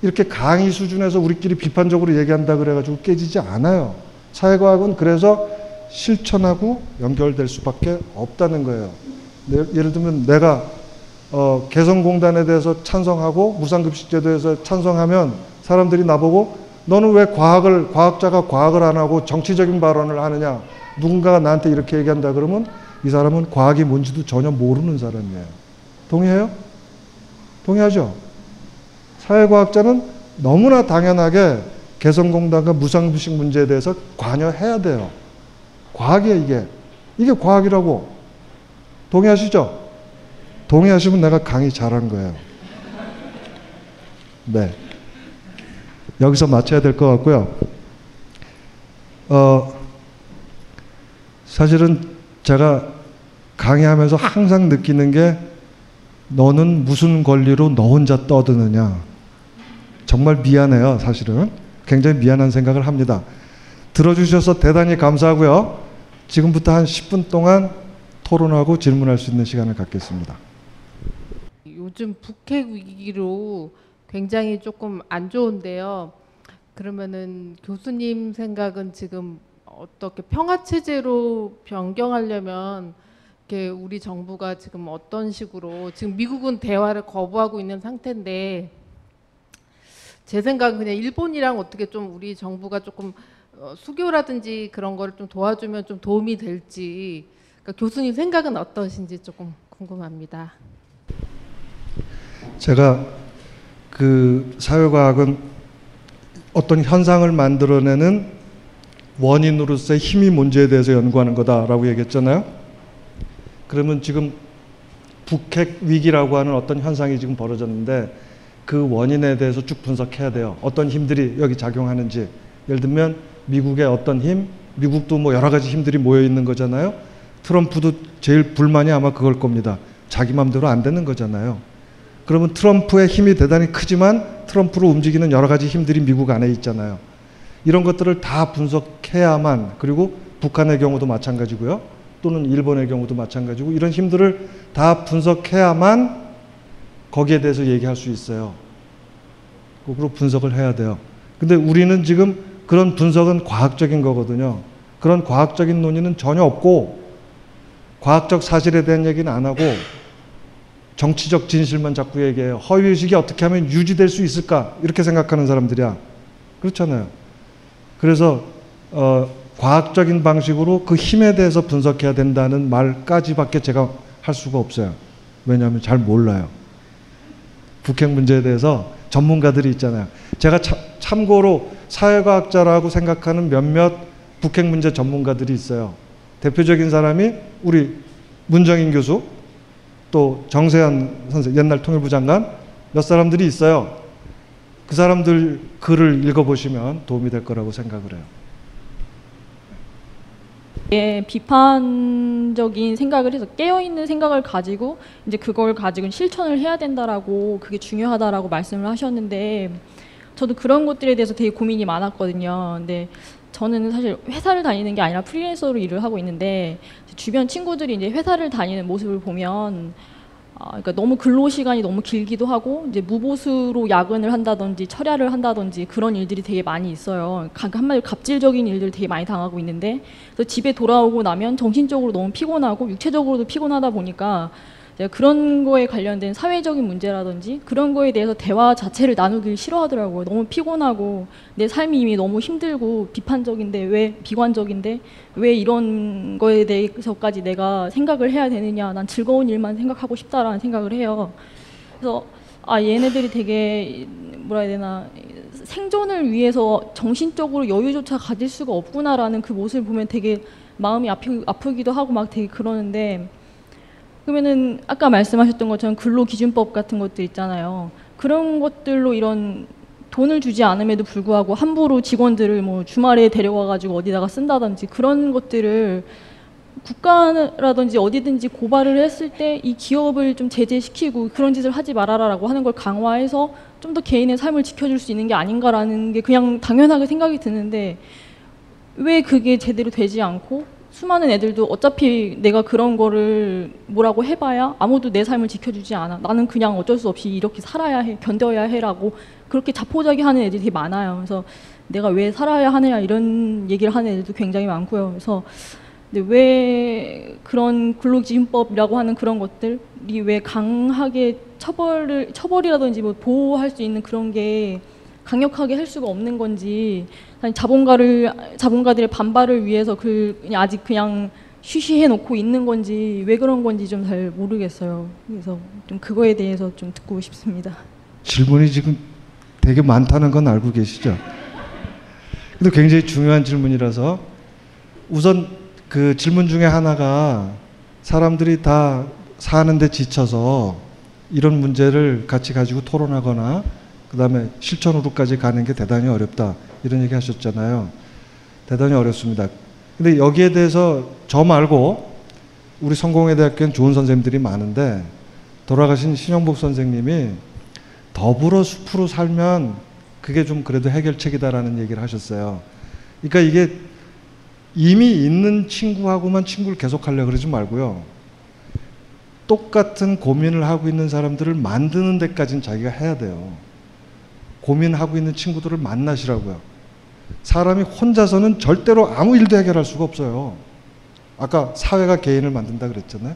이렇게 강의 수준에서 우리끼리 비판적으로 얘기한다 그래가지고 깨지지 않아요. 사회과학은 그래서 실천하고 연결될 수밖에 없다는 거예요. 네, 예를 들면 내가 어, 개성공단에 대해서 찬성하고 무상급식제도에서 찬성하면 사람들이 나보고 너는 왜 과학을 과학자가 과학을 안 하고 정치적인 발언을 하느냐 누군가가 나한테 이렇게 얘기한다 그러면 이 사람은 과학이 뭔지도 전혀 모르는 사람이에요. 동의해요? 동의하죠? 사회과학자는 너무나 당연하게 개성공단과 무상급식 문제에 대해서 관여해야 돼요. 과학이에요, 이게. 이게 과학이라고. 동의하시죠? 동의하시면 내가 강의 잘한 거예요. 네. 여기서 마쳐야 될 것 같고요. 어, 사실은 제가 강의하면서 항상 느끼는 게 너는 무슨 권리로 너 혼자 떠드느냐. 정말 미안해요, 사실은. 굉장히 미안한 생각을 합니다. 들어주셔서 대단히 감사하고요. 지금부터 한 10분 동안 토론하고 질문할 수 있는 시간을 갖겠습니다. 요즘 북핵 위기로 굉장히 조금 안 좋은데요. 그러면은 교수님 생각은 지금 어떻게 평화 체제로 변경하려면 이렇게 우리 정부가 지금 어떤 식으로 지금 미국은 대화를 거부하고 있는 상태인데 제 생각은 그냥 일본이랑 어떻게 좀 우리 정부가 조금 어, 수교라든지 그런 거를 좀 도와주면 좀 도움이 될지 그러니까 교수님 생각은 어떠신지 조금 궁금합니다. 제가 그 사회과학은 어떤 현상을 만들어내는 원인으로서의 힘이 문제에 대해서 연구하는 거다라고 얘기했잖아요. 그러면 지금 북핵 위기라고 하는 어떤 현상이 지금 벌어졌는데 그 원인에 대해서 쭉 분석해야 돼요. 어떤 힘들이 여기 작용하는지. 예를 들면 미국의 어떤 힘, 미국도 뭐 여러 가지 힘들이 모여 있는 거잖아요. 트럼프도 제일 불만이 아마 그걸 겁니다. 자기 맘대로 안 되는 거잖아요. 그러면 트럼프의 힘이 대단히 크지만 트럼프로 움직이는 여러 가지 힘들이 미국 안에 있잖아요. 이런 것들을 다 분석해야만 그리고 북한의 경우도 마찬가지고요. 또는 일본의 경우도 마찬가지고 이런 힘들을 다 분석해야만 거기에 대해서 얘기할 수 있어요. 거꾸로 분석을 해야 돼요. 근데 우리는 지금 그런 분석은 과학적인 거거든요. 그런 과학적인 논의는 전혀 없고 과학적 사실에 대한 얘기는 안 하고 정치적 진실만 자꾸 얘기해요. 허위의식이 어떻게 하면 유지될 수 있을까? 이렇게 생각하는 사람들이야. 그렇잖아요. 그래서 어, 과학적인 방식으로 그 힘에 대해서 분석해야 된다는 말까지밖에 제가 할 수가 없어요. 왜냐하면 잘 몰라요. 북핵 문제에 대해서 전문가들이 있잖아요. 제가 참, 참고로 사회과학자라고 생각하는 몇몇 북핵 문제 전문가들이 있어요. 대표적인 사람이 우리 문정인 교수, 또 정세현 선생, 옛날 통일부 장관 몇 사람들이 있어요. 그그 사람들 글을 읽어보시면 도움이 될 거라고 생각을 해요. 예, 비판적인 생각을 해서 깨어 있는 생각을 가지고 이제 그걸 가지고 실천을 해야 된다라고 그게 중요하다라고 말씀을 하셨는데 저도 그런 것들에 대해서 되게 고민이 많았거든요. 근데 저는 사실 회사를 다니는 게 아니라 프리랜서로 일을 하고 있는데 주변 친구들이 이제 회사를 다니는 모습을 보면 아, 그러니까 너무 근로 시간이 너무 길기도 하고 이제 무보수로 야근을 한다든지 철야를 한다든지 그런 일들이 되게 많이 있어요. 가- 한마디로 갑질적인 일들을 되게 많이 당하고 있는데 그래서 집에 돌아오고 나면 정신적으로 너무 피곤하고 육체적으로도 피곤하다 보니까 그런 거에 관련된 사회적인 문제라든지 그런 거에 대해서 대화 자체를 나누길 싫어하더라고요. 너무 피곤하고 내 삶이 이미 너무 힘들고 비판적인데 왜 비관적인데 왜 이런 거에 대해서까지 내가 생각을 해야 되느냐. 난 즐거운 일만 생각하고 싶다라는 생각을 해요. 그래서 아 얘네들이 되게 뭐라 해야 되나 생존을 위해서 정신적으로 여유조차 가질 수가 없구나라는 그 모습을 보면 되게 마음이 아프, 아프기도 하고 막 되게 그러는데 그러면은 아까 말씀하셨던 것처럼 근로기준법 같은 것들 있잖아요. 그런 것들로 이런 돈을 주지 않음에도 불구하고 함부로 직원들을 뭐 주말에 데려와 가지고 어디다가 쓴다든지 그런 것들을 국가라든지 어디든지 고발을 했을 때 이 기업을 좀 제재시키고 그런 짓을 하지 말아라라고 하는 걸 강화해서 좀 더 개인의 삶을 지켜줄 수 있는 게 아닌가라는 게 그냥 당연하게 생각이 드는데 왜 그게 제대로 되지 않고 수많은 애들도 어차피 내가 그런 거를 뭐라고 해봐야 아무도 내 삶을 지켜주지 않아. 나는 그냥 어쩔 수 없이 이렇게 살아야 해, 견뎌야 해라고 그렇게 자포자기 하는 애들이 되게 많아요. 그래서 내가 왜 살아야 하느냐 이런 얘기를 하는 애들도 굉장히 많고요. 그래서 근데 왜 그런 근로기준법이라고 하는 그런 것들이 왜 강하게 처벌을 처벌이라든지 뭐 보호할 수 있는 그런 게 강력하게 할 수가 없는 건지 자본가를 자본가들의 반발을 위해서 그 아직 그냥 쉬쉬해 놓고 있는 건지 왜 그런 건지 좀 잘 모르겠어요. 그래서 좀 그거에 대해서 좀 듣고 싶습니다. 질문이 지금 되게 많다는 건 알고 계시죠? 근데 굉장히 중요한 질문이라서 우선 그 질문 중에 하나가 사람들이 다 사는데 지쳐서 이런 문제를 같이 가지고 토론하거나 그 다음에 실천으로까지 가는 게 대단히 어렵다 이런 얘기 하셨잖아요. 대단히 어렵습니다. 근데 여기에 대해서 저 말고 우리 성공회 대학교엔 좋은 선생님들이 많은데 돌아가신 신영복 선생님이 더불어 숲으로 살면 그게 좀 그래도 해결책이다라는 얘기를 하셨어요. 그러니까 이게 이미 있는 친구하고만 친구를 계속 하려 그러지 말고요. 똑같은 고민을 하고 있는 사람들을 만드는 데까지는 자기가 해야 돼요. 고민하고 있는 친구들을 만나시라고요. 사람이 혼자서는 절대로 아무 일도 해결할 수가 없어요. 아까 사회가 개인을 만든다 그랬잖아요.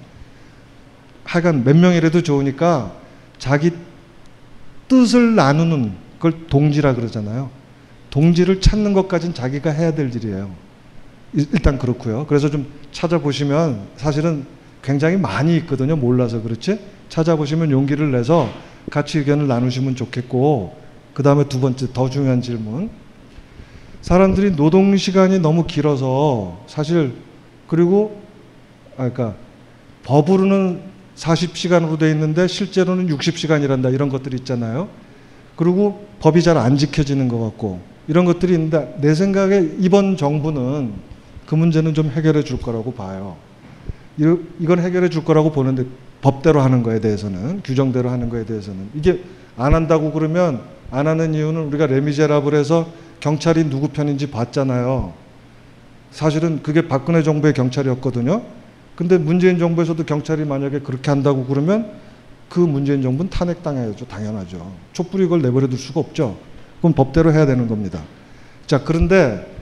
하여간 몇 명이라도 좋으니까 자기 뜻을 나누는 그걸 동지라 그러잖아요. 동지를 찾는 것까지는 자기가 해야 될 일이에요. 일단 그렇고요. 그래서 좀 찾아보시면 사실은 굉장히 많이 있거든요. 몰라서 그렇지. 찾아보시면 용기를 내서 같이 의견을 나누시면 좋겠고 그 다음에 두 번째 더 중요한 질문. 사람들이 노동 시간이 너무 길어서 사실 그리고 아 그러니까 법으로는 40시간으로 돼 있는데 실제로는 60시간이란다 이런 것들이 있잖아요. 그리고 법이 잘 안 지켜지는 것 같고 이런 것들이 있는데 내 생각에 이번 정부는 그 문제는 좀 해결해 줄 거라고 봐요. 이- 이건 해결해 줄 거라고 보는데 법대로 하는 거에 대해서는 규정대로 하는 거에 대해서는 이게 안 한다고 그러면 안 하는 이유는 우리가 레미제라블에서 경찰이 누구 편인지 봤잖아요. 사실은 그게 박근혜 정부의 경찰이었거든요. 근데 문재인 정부에서도 경찰이 만약에 그렇게 한다고 그러면 그 문재인 정부는 탄핵당해야죠. 당연하죠. 촛불이 그걸 내버려 둘 수가 없죠. 그럼 법대로 해야 되는 겁니다. 자, 그런데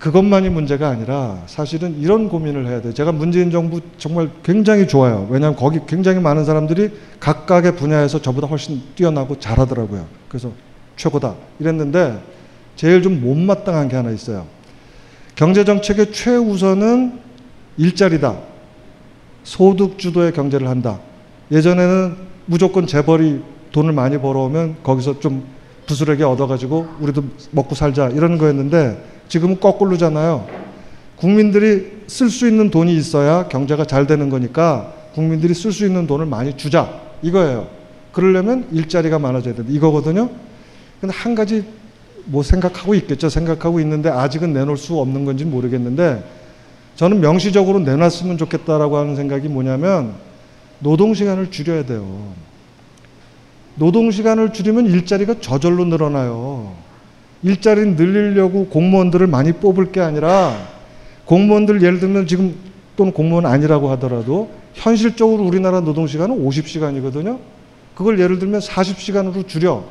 그것만이 문제가 아니라 사실은 이런 고민을 해야 돼요. 제가 문재인 정부 정말 굉장히 좋아요. 왜냐하면 거기 굉장히 많은 사람들이 각각의 분야에서 저보다 훨씬 뛰어나고 잘하더라고요. 그래서 최고다 이랬는데 제일 좀 못마땅한 게 하나 있어요. 경제정책의 최우선은 일자리다. 소득 주도의 경제를 한다. 예전에는 무조건 재벌이 돈을 많이 벌어오면 거기서 좀 부스러기 얻어가지고 우리도 먹고 살자 이런 거였는데 지금은 거꾸로잖아요. 국민들이 쓸 수 있는 돈이 있어야 경제가 잘 되는 거니까 국민들이 쓸 수 있는 돈을 많이 주자 이거예요. 그러려면 일자리가 많아져야 된다 이거거든요. 근데 한 가지 뭐 생각하고 있겠죠. 생각하고 있는데 아직은 내놓을 수 없는 건지 모르겠는데 저는 명시적으로 내놨으면 좋겠다라고 하는 생각이 뭐냐면 노동 시간을 줄여야 돼요. 노동 시간을 줄이면 일자리가 저절로 늘어나요. 일자리 늘리려고 공무원들을 많이 뽑을 게 아니라 공무원들 예를 들면 지금 또는 공무원 아니라고 하더라도 현실적으로 우리나라 노동 시간은 50시간이거든요. 그걸 예를 들면 40시간으로 줄여.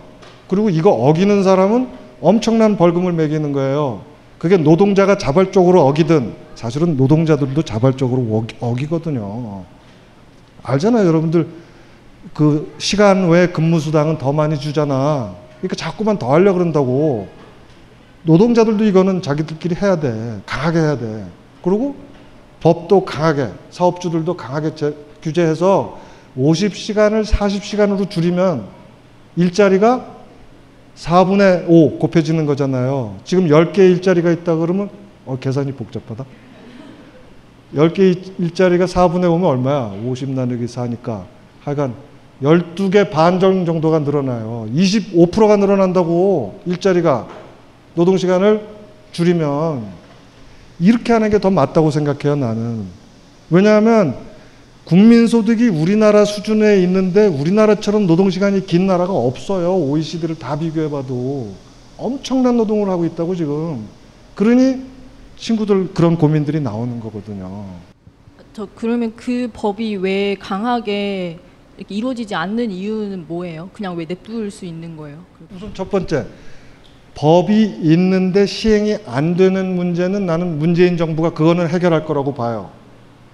그리고 이거 어기는 사람은 엄청난 벌금을 매기는 거예요. 그게 노동자가 자발적으로 어기든 사실은 노동자들도 자발적으로 어기, 거든요 알잖아요, 여러분들. 그 시간 외 근무 수당은 더 많이 주잖아. 그러니까 자꾸만 더 하려 그런다고. 노동자들도 이거는 자기들끼리 해야 돼. 강하게 해야 돼. 그리고 법도 강하게, 사업주들도 강하게 제, 규제해서 50시간을 40시간으로 줄이면 일자리가 4분의 5 곱해지는 거잖아요. 지금 10개 일자리가 있다 그러면 어, 계산이 복잡하다. 10개 일자리가 4분의 5면 얼마야? 50 나누기 4니까 하여간 12개 반 정도가 늘어나요. 25%가 늘어난다고 일자리가 노동 시간을 줄이면 이렇게 하는 게 더 맞다고 생각해요, 나는. 왜냐하면 국민소득이 우리나라 수준에 있는데 우리나라처럼 노동시간이 긴 나라가 없어요. OECD를 다 비교해봐도. 엄청난 노동을 하고 있다고 지금. 그러니 친구들 그런 고민들이 나오는 거거든요. 저 그러면 그 법이 왜 강하게 이렇게 이루어지지 않는 이유는 뭐예요? 그냥 왜 냅둘 수 있는 거예요? 우선 첫 번째, 법이 있는데 시행이 안 되는 문제는 나는 문재인 정부가 그거는 해결할 거라고 봐요.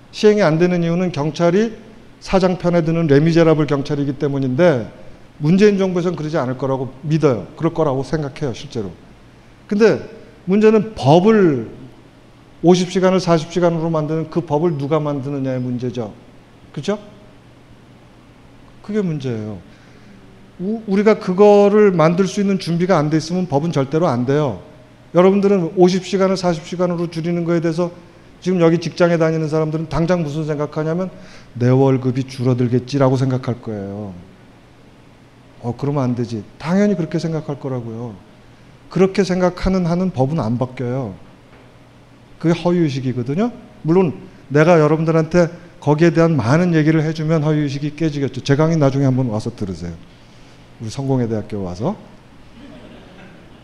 시행이 안 되는 이유는 경찰이 사장 편에 드는 레미제라블 경찰이기 때문인데 문재인 정부에서는 그러지 않을 거라고 믿어요. 그럴 거라고 생각해요, 실제로. 근데 문제는 법을 50시간을 40시간으로 만드는 그 법을 누가 만드느냐의 문제죠. 그죠? 그게 문제예요. 우, 우리가 그거를 만들 수 있는 준비가 안 돼 있으면 법은 절대로 안 돼요. 여러분들은 50시간을 40시간으로 줄이는 거에 대해서 지금 여기 직장에 다니는 사람들은 당장 무슨 생각하냐면 내 월급이 줄어들겠지라고 생각할 거예요. 어, 그러면 안 되지. 당연히 그렇게 생각할 거라고요. 그렇게 생각하는 한은 법은 안 바뀌어요. 그게 허위의식이거든요. 물론 내가 여러분들한테 거기에 대한 많은 얘기를 해주면 허위의식이 깨지겠죠. 제 강의 나중에 한번 와서 들으세요. 우리 성공회 대학교 와서.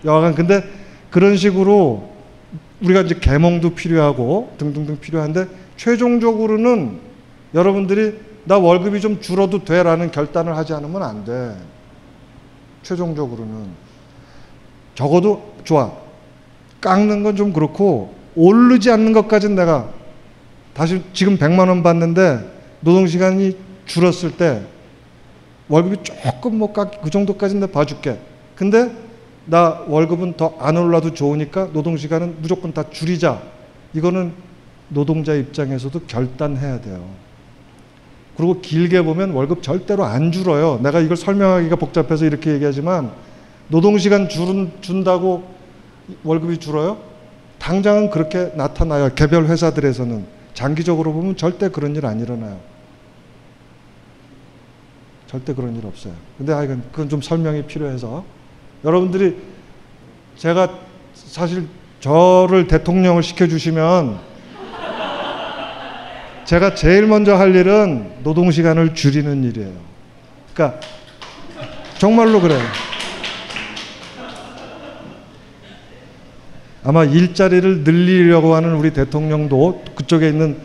여하간 근데 그런 식으로 우리가 이제 개몽도 필요하고 등등등 필요한데 최종적으로는 여러분들이 나 월급이 좀 줄어도 돼라는 결단을 하지 않으면 안 돼. 최종적으로는 적어도 좋아. 깎는 건 좀 그렇고 오르지 않는 것까지는 내가 다시 지금 100만 원 받는데 노동 시간이 줄었을 때 월급이 조금 뭐깎그 정도까지는 내가 봐줄게. 근데 나 월급은 더 안 올라도 좋으니까 노동 시간은 무조건 다 줄이자. 이거는 노동자 입장에서도 결단해야 돼요. 그리고 길게 보면 월급 절대로 안 줄어요. 내가 이걸 설명하기가 복잡해서 이렇게 얘기하지만 노동 시간 준, 준다고 월급이 줄어요? 당장은 그렇게 나타나요. 개별 회사들에서는 장기적으로 보면 절대 그런 일 안 일어나요. 절대 그런 일 없어요. 근데 하여간 그건 좀 설명이 필요해서 여러분들이 제가 사실 저를 대통령을 시켜주시면 제가 제일 먼저 할 일은 노동시간을 줄이는 일이에요. 그러니까 정말로 그래요. 아마 일자리를 늘리려고 하는 우리 대통령도 그쪽에 있는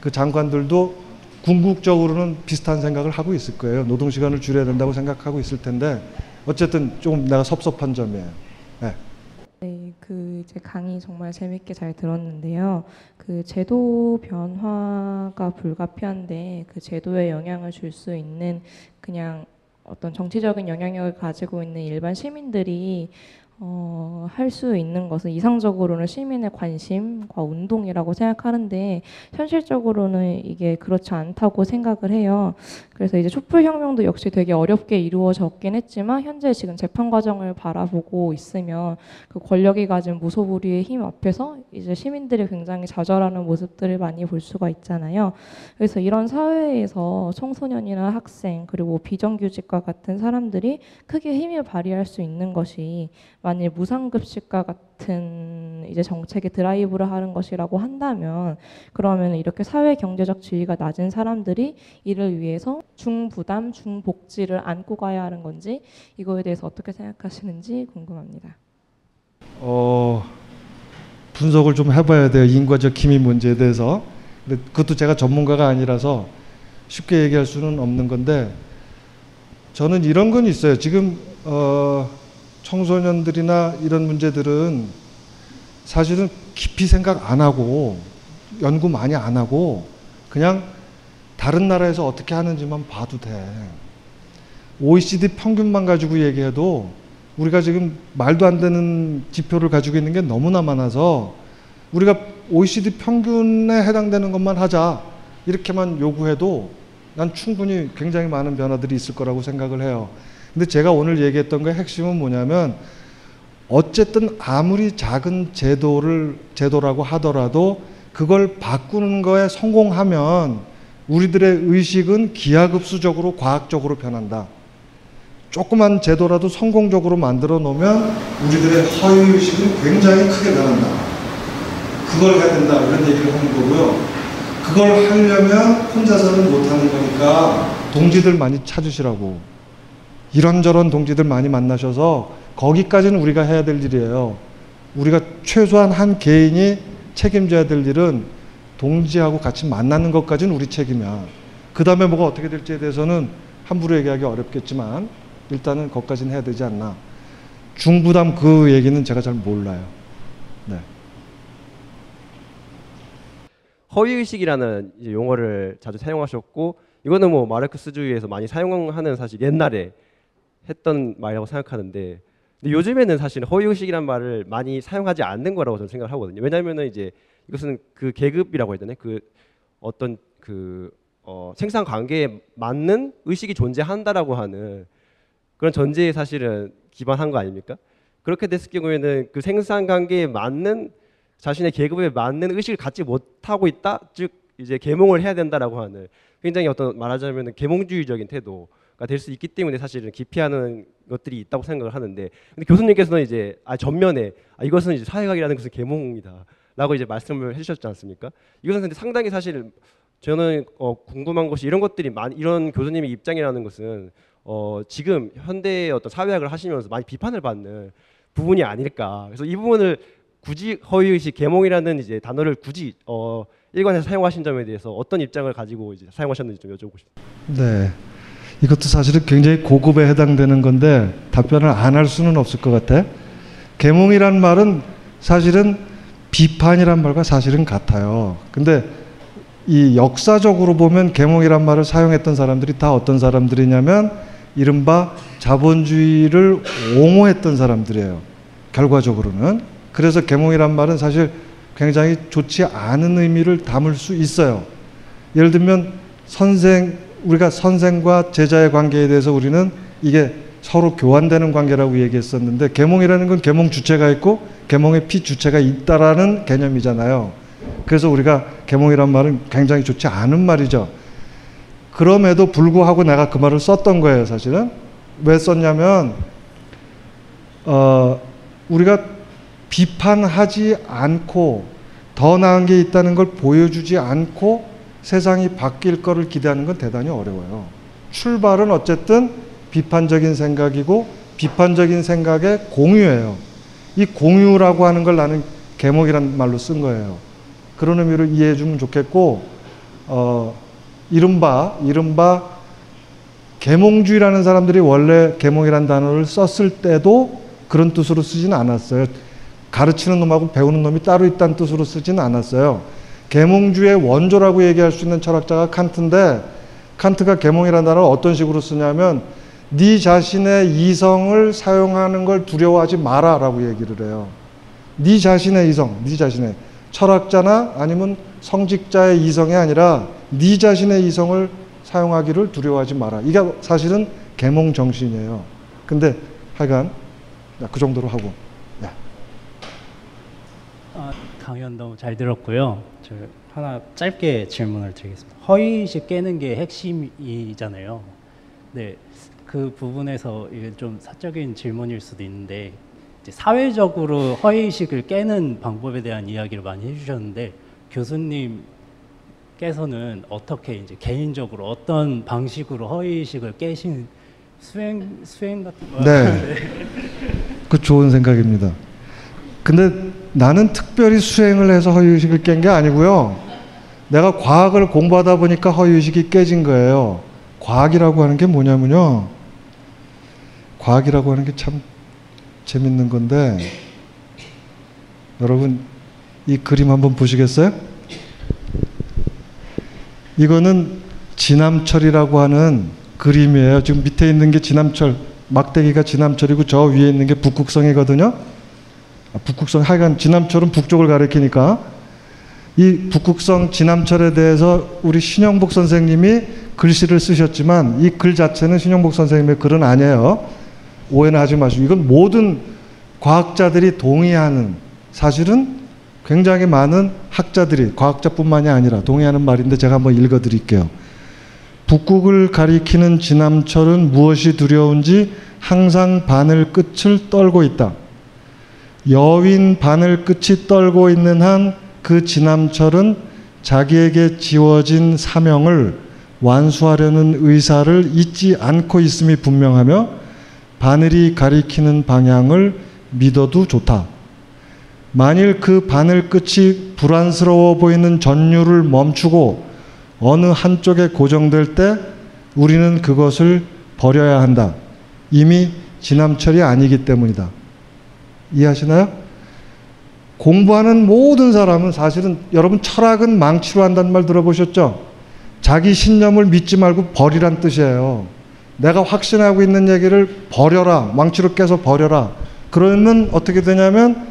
그 장관들도 궁극적으로는 비슷한 생각을 하고 있을 거예요. 노동 시간을 줄여야 된다고 생각하고 있을 텐데 어쨌든 조금 내가 섭섭한 점이에요. 네. 네, 그 제 강의 정말 재밌게 잘 들었는데요. 그 제도 변화가 불가피한데 그 제도에 영향을 줄 수 있는 그냥 어떤 정치적인 영향력을 가지고 있는 일반 시민들이 어, 할 수 있는 것은 이상적으로는 시민의 관심과 운동이라고 생각하는데 현실적으로는 이게 그렇지 않다고 생각을 해요. 그래서 이제 촛불혁명도 역시 되게 어렵게 이루어졌긴 했지만 현재 지금 재판 과정을 바라보고 있으면 그 권력이 가진 무소불위의 힘 앞에서 이제 시민들이 굉장히 좌절하는 모습들을 많이 볼 수가 있잖아요. 그래서 이런 사회에서 청소년이나 학생 그리고 비정규직과 같은 사람들이 크게 힘을 발휘할 수 있는 것이 만일 무상급식과 같은 이제 정책의 드라이브를 하는 것이라고 한다면 그러면 이렇게 사회 경제적 지위가 낮은 사람들이 이를 위해서 중부담, 중복지를 안고 가야 하는 건지 이거에 대해서 어떻게 생각하시는지 궁금합니다. 어, 분석을 좀 해봐야 돼요. 인과적 힘이 문제에 대해서. 근데 그것도 제가 전문가가 아니라서 쉽게 얘기할 수는 없는 건데 저는 이런 건 있어요. 지금 어, 청소년들이나 이런 문제들은 사실은 깊이 생각 안 하고 연구 많이 안 하고 그냥 다른 나라에서 어떻게 하는지만 봐도 돼. OECD 평균만 가지고 얘기해도 우리가 지금 말도 안 되는 지표를 가지고 있는 게 너무나 많아서 우리가 OECD 평균에 해당되는 것만 하자 이렇게만 요구해도 난 충분히 굉장히 많은 변화들이 있을 거라고 생각을 해요. 근데 제가 오늘 얘기했던 거의 핵심은 뭐냐면 어쨌든 아무리 작은 제도를 제도라고 하더라도 그걸 바꾸는 거에 성공하면 우리들의 의식은 기하급수적으로 과학적으로 변한다. 조그만 제도라도 성공적으로 만들어 놓으면 우리들의 허위 의식은 굉장히 크게 변한다. 그걸 해야 된다 이런 얘기를 하는 거고요. 그걸 하려면 혼자서는 못하는 거니까 동지들 많이 찾으시라고 이런저런 동지들 많이 만나셔서 거기까지는 우리가 해야 될 일이에요. 우리가 최소한 한 개인이 책임져야 될 일은 동지하고 같이 만나는 것까지는 우리 책임이야. 그 다음에 뭐가 어떻게 될지에 대해서는 함부로 얘기하기 어렵겠지만 일단은 거기까지는 해야 되지 않나. 중부담 그 얘기는 제가 잘 몰라요. 네. 허위의식이라는 용어를 자주 사용하셨고 이거는 뭐 마르크스주의에서 많이 사용하는 사실 옛날에 했던 말이라고 생각하는데 근데 요즘에는 사실 허위의식이란 말을 많이 사용하지 않는 거라고 저는 생각을 하거든요. 왜냐하면은 이제 이것은 그 계급이라고 해야 되나? 그 어떤 그 어, 생산 관계에 맞는 의식이 존재한다라고 하는 그런 전제에 사실은 기반한 거 아닙니까? 그렇게 됐을 경우에는 그 생산 관계에 맞는 자신의 계급에 맞는 의식을 갖지 못하고 있다, 즉 이제 계몽을 해야 된다라고 하는 굉장히 어떤 말하자면 계몽주의적인 태도가 될 수 있기 때문에 사실은 기피하는 것들이 있다고 생각을 하는데 근데 교수님께서는 이제 아 전면에 아, 이것은 이제 사회학이라는 것은 계몽이다 라고 이제 말씀을 해주셨지 않습니까? 이것은 상당히 사실 저는 어, 궁금한 것이 이런 것들이 많이 이런 교수님의 입장이라는 것은 어, 지금 현대의 어떤 사회학을 하시면서 많이 비판을 받는 부분이 아닐까. 그래서 이 부분을 굳이 허위의식 계몽이라는 이제 단어를 굳이 어, 일관해서 사용하신 점에 대해서 어떤 입장을 가지고 이제 사용하셨는지 좀 여쭤보고 싶습니다. 네. 이것도 사실은 굉장히 고급에 해당되는 건데 답변을 안 할 수는 없을 것 같아. 계몽이란 말은 사실은 비판이란 말과 사실은 같아요. 근데 이 역사적으로 보면 계몽이란 말을 사용했던 사람들이 다 어떤 사람들이냐면 이른바 자본주의를 옹호했던 사람들이에요. 결과적으로는. 그래서 계몽이란 말은 사실 굉장히 좋지 않은 의미를 담을 수 있어요. 예를 들면 선생 우리가 선생과 제자의 관계에 대해서 우리는 이게 서로 교환되는 관계라고 얘기했었는데 계몽이라는 건 계몽 주체가 있고 계몽의 피 주체가 있다라는 개념이잖아요. 그래서 우리가 계몽이란 말은 굉장히 좋지 않은 말이죠. 그럼에도 불구하고 내가 그 말을 썼던 거예요, 사실은. 왜 썼냐면 어, 우리가 비판하지 않고 더 나은 게 있다는 걸 보여주지 않고 세상이 바뀔 거를 기대하는 건 대단히 어려워요. 출발은 어쨌든 비판적인 생각이고 비판적인 생각의 공유예요. 이 공유라고 하는 걸 나는 계목이란 말로 쓴 거예요. 그런 의미로 이해해 주면 좋겠고 어 이른바 이른바 계몽주의라는 사람들이 원래 계몽이라는 단어를 썼을 때도 그런 뜻으로 쓰지는 않았어요. 가르치는 놈하고 배우는 놈이 따로 있다는 뜻으로 쓰지는 않았어요. 계몽주의 원조라고 얘기할 수 있는 철학자가 칸트인데 칸트가 계몽이라는 단어를 어떤 식으로 쓰냐면 네 자신의 이성을 사용하는 걸 두려워하지 마라라고 얘기를 해요. 네 자신의 이성, 네 자신의 철학자나 아니면 성직자의 이성이 아니라 네 자신의 이성을 사용하기를 두려워하지 마라. 이게 사실은 계몽 정신이에요. 근데 하여간 그 정도로 하고 네. 아, 강연 너무 잘 들었고요. 저 하나 짧게 질문을 드리겠습니다. 허위의식 깨는 게 핵심이잖아요. 네, 그 부분에서 이게 좀 사적인 질문일 수도 있는데 사회적으로 허위의식을 깨는 방법에 대한 이야기를 많이 해주셨는데 교수님께서는 어떻게 이제 개인적으로 어떤 방식으로 허위의식을 깨신 수행 수행 같은 거 네. 그 좋은 생각입니다. 근데 나는 특별히 수행을 해서 허위의식을 깬 게 아니고요. 내가 과학을 공부하다 보니까 허위의식이 깨진 거예요. 과학이라고 하는 게 뭐냐면요. 과학이라고 하는 게 참 재밌는 건데, 여러분, 이 그림 한번 보시겠어요? 이거는 진암철이라고 하는 그림이에요. 지금 밑에 있는 게 진암철, 막대기가 진암철이고 저 위에 있는 게 북극성이거든요. 아, 북극성 하여간 진암철은 북쪽을 가리키니까 이 북극성 진암철에 대해서 우리 신영복 선생님이 글씨를 쓰셨지만 이 글 자체는 신영복 선생님의 글은 아니에요. 오해는 하지 마시고 이건 모든 과학자들이 동의하는 사실은 굉장히 많은 학자들이 과학자뿐만이 아니라 동의하는 말인데 제가 한번 읽어 드릴게요. 북극을 가리키는 진암철은 무엇이 두려운지 항상 바늘 끝을 떨고 있다. 여윈 바늘 끝이 떨고 있는 한그 진암철은 자기에게 지워진 사명을 완수하려는 의사를 잊지 않고 있음이 분명하며 바늘이 가리키는 방향을 믿어도 좋다. 만일 그 바늘 끝이 불안스러워 보이는 전류를 멈추고 어느 한쪽에 고정될 때 우리는 그것을 버려야 한다. 이미 진암철이 아니기 때문이다. 이해하시나요? 공부하는 모든 사람은 사실은 여러분 철학은 망치로 한다는 말 들어보셨죠? 자기 신념을 믿지 말고 버리란 뜻이에요. 내가 확신하고 있는 얘기를 버려라. 망치로 깨서 버려라. 그러면 어떻게 되냐면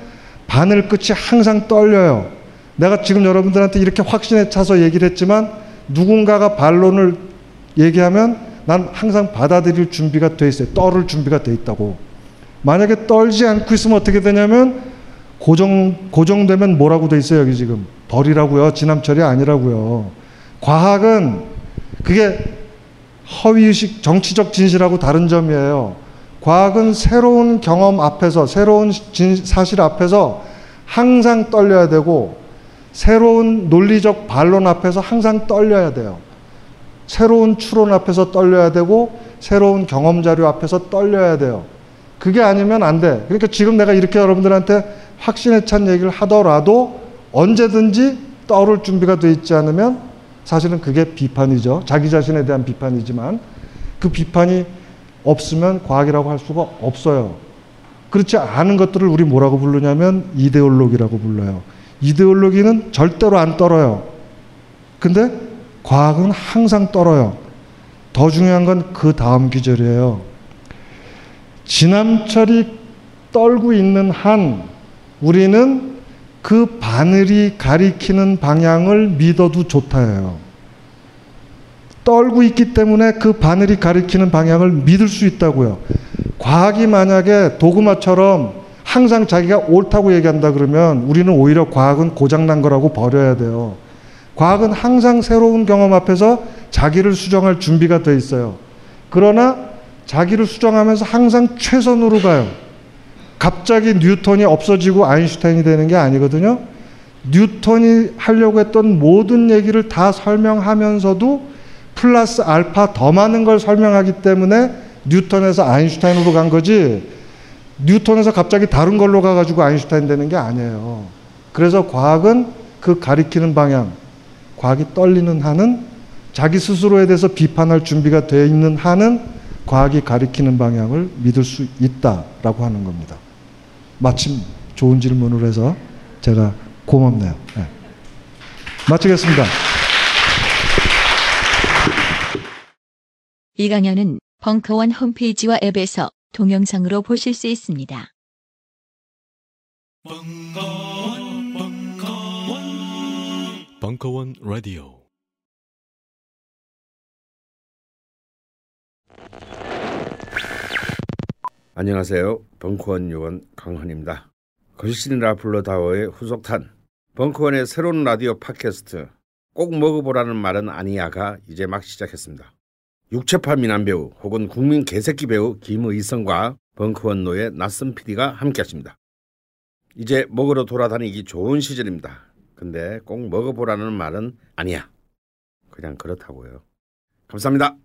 바늘 끝이 항상 떨려요. 내가 지금 여러분들한테 이렇게 확신에 차서 얘기를 했지만 누군가가 반론을 얘기하면 난 항상 받아들일 준비가 돼 있어요. 떨을 준비가 돼 있다고. 만약에 떨지 않고 있으면 어떻게 되냐면 고정 고정되면 뭐라고 돼 있어요 여기 지금 벌이라고요 진암철이 아니라고요. 과학은 그게 허위의식 정치적 진실하고 다른 점이에요. 과학은 새로운 경험 앞에서 새로운 진, 사실 앞에서 항상 떨려야 되고 새로운 논리적 반론 앞에서 항상 떨려야 돼요. 새로운 추론 앞에서 떨려야 되고 새로운 경험 자료 앞에서 떨려야 돼요. 그게 아니면 안 돼. 그러니까 지금 내가 이렇게 여러분들한테 확신에 찬 얘기를 하더라도 언제든지 떠오를 준비가 돼 있지 않으면 사실은 그게 비판이죠. 자기 자신에 대한 비판이지만 그 비판이 없으면 과학이라고 할 수가 없어요. 그렇지 않은 것들을 우리 뭐라고 부르냐면 이데올로기라고 불러요. 이데올로기는 절대로 안 떨어요. 근데 과학은 항상 떨어요. 더 중요한 건 그 다음 기절이에요. 진암철이 떨고 있는 한 우리는 그 바늘이 가리키는 방향을 믿어도 좋다예요. 떨고 있기 때문에 그 바늘이 가리키는 방향을 믿을 수 있다고요. 과학이 만약에 도구마처럼 항상 자기가 옳다고 얘기한다 그러면 우리는 오히려 과학은 고장난 거라고 버려야 돼요. 과학은 항상 새로운 경험 앞에서 자기를 수정할 준비가 돼 있어요. 그러나 자기를 수정하면서 항상 최선으로 가요. 갑자기 뉴턴이 없어지고 아인슈타인이 되는 게 아니거든요. 뉴턴이 하려고 했던 모든 얘기를 다 설명하면서도 플러스 알파 더 많은 걸 설명하기 때문에 뉴턴에서 아인슈타인으로 간 거지 뉴턴에서 갑자기 다른 걸로 가가지고 아인슈타인 되는 게 아니에요. 그래서 과학은 그 가리키는 방향, 과학이 떨리는 한은 자기 스스로에 대해서 비판할 준비가 되어 있는 한은 과학이 가리키는 방향을 믿을 수 있다라고 하는 겁니다. 마침 좋은 질문을 해서 제가 고맙네요. 네. 마치겠습니다. 이 강연은 벙커원 홈페이지와 앱에서 동영상으로 보실 수 있습니다. 벙커원, 벙커원, 벙커원 라디오. 안녕하세요. 벙커원 요원 강헌입니다. 거실이라 불러다오의 후속탄 벙커원의 새로운 라디오 팟캐스트 꼭 먹어보라는 말은 아니야가 이제 막 시작했습니다. 육체파 미남 배우 혹은 국민 개새끼 배우 김의성과 벙커원 노예 낯선 PD가 함께하십니다. 이제 먹으러 돌아다니기 좋은 시절입니다. 근데 꼭 먹어보라는 말은 아니야. 그냥 그렇다고요. 감사합니다.